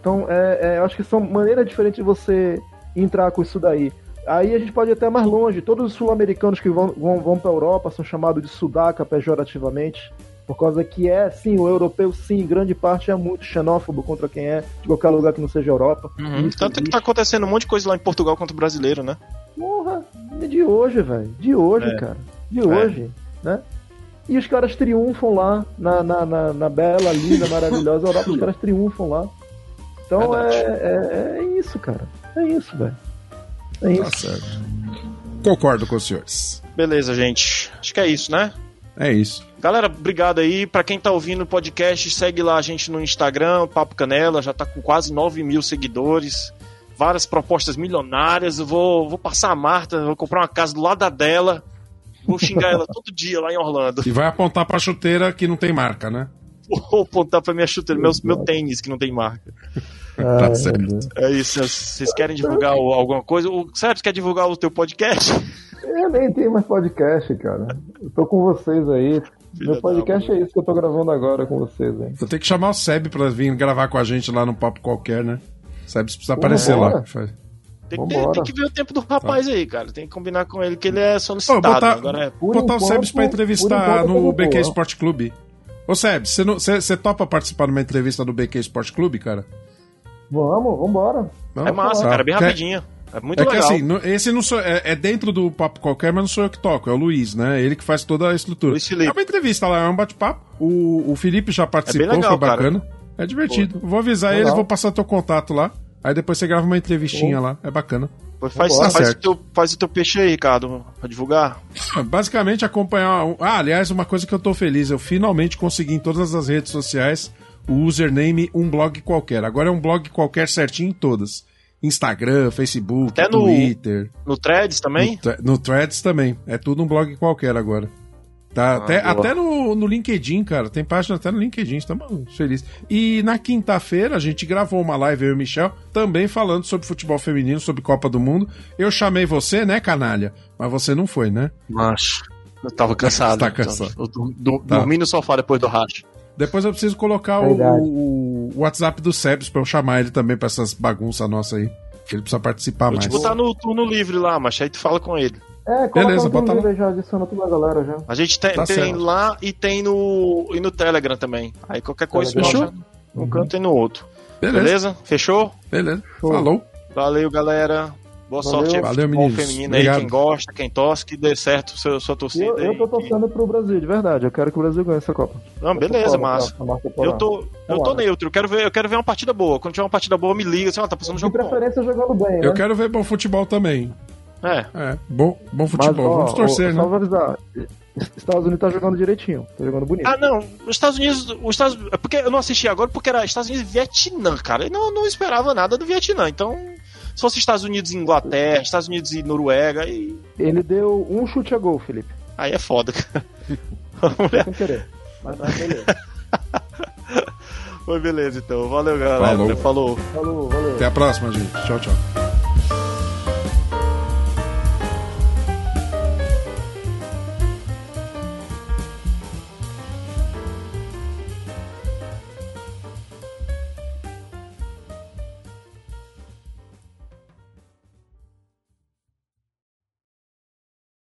Então, é, é, eu acho que são maneiras diferentes de você entrar com isso daí. Aí a gente pode ir até mais longe. Todos os sul-americanos que vão, vão, vão para a Europa são chamados de sudaca pejorativamente. Por causa que é, sim, o europeu, sim, em grande parte é muito xenófobo contra quem é de qualquer lugar que não seja Europa. Uhum. Isso Tanto que existe. tá acontecendo um monte de coisa lá em Portugal contra o brasileiro, né? Porra, é de hoje, velho. De hoje, É. cara. De hoje, né? E os caras triunfam lá na, na, na, na bela, linda, maravilhosa Europa. Os caras triunfam lá. Então é, é, é isso, cara. É isso, velho. É Tá isso. certo. Concordo com os senhores. Beleza, gente. Acho que é isso, né? É isso. Galera, obrigado aí. Pra quem tá ouvindo o podcast, segue lá a gente no Instagram, Papo Canela, já tá com quase 9 mil seguidores. Várias propostas milionárias. Eu vou, vou passar a Marta, vou comprar uma casa do lado da dela. Vou xingar ela todo dia lá em Orlando. E vai apontar pra chuteira que não tem marca, né? Vou apontar pra minha chuteira, meu, meu tênis que não tem marca. Tá certo. É isso. Vocês querem divulgar o- alguma coisa? O Sérgio quer divulgar o teu podcast? Eu nem tenho mais podcast, cara. Eu tô com vocês aí. Meu podcast é isso que eu tô gravando agora com vocês, hein? Vou ter que chamar o Seb pra vir gravar com a gente lá no Papo Qualquer, né? O Seb precisa aparecer Vambora. lá. Faz- Tem que, ter- tem que ver o tempo do rapaz aí, cara. Tem que combinar com ele que ele é solicitado. botar, Agora é. Botar o enquanto- Sebs pra por entrevistar enquanto no BQ. Sport Clube. Ô Sebs, você topa participar de uma entrevista do BQ Sport Clube, cara? Vamos, vambora. Não? É massa, Tá. cara, bem Que- rapidinho. É muito É que legal. assim, no- esse não sou, é, é dentro do Papo Qualquer, mas não sou eu que toco, é o Luiz, né? Ele que faz toda a estrutura. É uma entrevista lá, é um bate-papo. O, o Felipe já participou, É legal, foi cara. bacana. É divertido. Vou avisar Legal. eles, vou passar teu contato lá. Aí depois você grava uma entrevistinha lá, é bacana. Faz, Vambora. faz, o teu, faz o teu peixe aí, Ricardo, pra divulgar. Basicamente acompanhar. Ah, aliás, uma coisa que eu tô feliz, eu finalmente consegui em todas as redes sociais o username um blog qualquer. Agora é um blog qualquer certinho em todas. Instagram, Facebook, Até no- Twitter. No Threads também? No, no Threads também. É tudo um blog qualquer agora. Tá, até boa. até no, no LinkedIn, cara. Tem página até no LinkedIn, estamos felizes. E na quinta-feira a gente gravou uma live, eu e o Michel, também falando sobre futebol feminino, sobre Copa do Mundo. Eu chamei você, né, canalha? Mas você não foi, né? Macho. Eu tava cansado. Tá cansado. Eu dur- dur- Tá. Dormi no sofá depois do racha. Depois eu preciso colocar o, o- o WhatsApp do Sebs pra eu chamar ele também pra essas bagunças nossas aí. Que ele precisa participar Vou mais. te botar no turno livre lá, mas aí tu fala com ele. É, Beleza, bota lá. já, adiciona tudo a galera já. A gente tem, Tá tem lá e tem no, e no Telegram também. Aí qualquer coisa Telegram. baixa num canto e no outro. Beleza, Beleza? Fechou? beleza. Show. Falou. Valeu, galera. Boa Valeu. sorte Valeu, meninos. feminino aí, quem gosta, quem torce, que dê certo seu, sua torcida eu, eu aí. tô torcendo pro Brasil, de verdade. Eu quero que o Brasil ganhe essa Copa. Não, beleza, Essa massa. Eu tô, eu tô neutro, eu quero, ver, eu quero ver uma partida boa. Quando tiver uma partida boa, me liga. Assim, ó, tá passando um De jogo bom. preferência jogando bem, né? Eu quero ver bom futebol também. É, É, bom, bom Mas, futebol. ó, Vamos torcer, ó, né? Só vou avisar. Estados Unidos tá jogando direitinho. Tá jogando bonito. Ah, não. Os Estados Unidos. Os Estados, é porque eu não assisti agora porque era Estados Unidos e Vietnã, cara. Eu não, não esperava nada do Vietnã. Então, se fosse Estados Unidos e Inglaterra, Estados Unidos e Noruega, aí, Ele deu um chute a gol, Felipe. aí é foda, cara. Sem querer. Mas, mas beleza. Foi beleza, então. Valeu, galera. Falou. Falou. Falou, valeu. Até a próxima, gente. Tchau, tchau.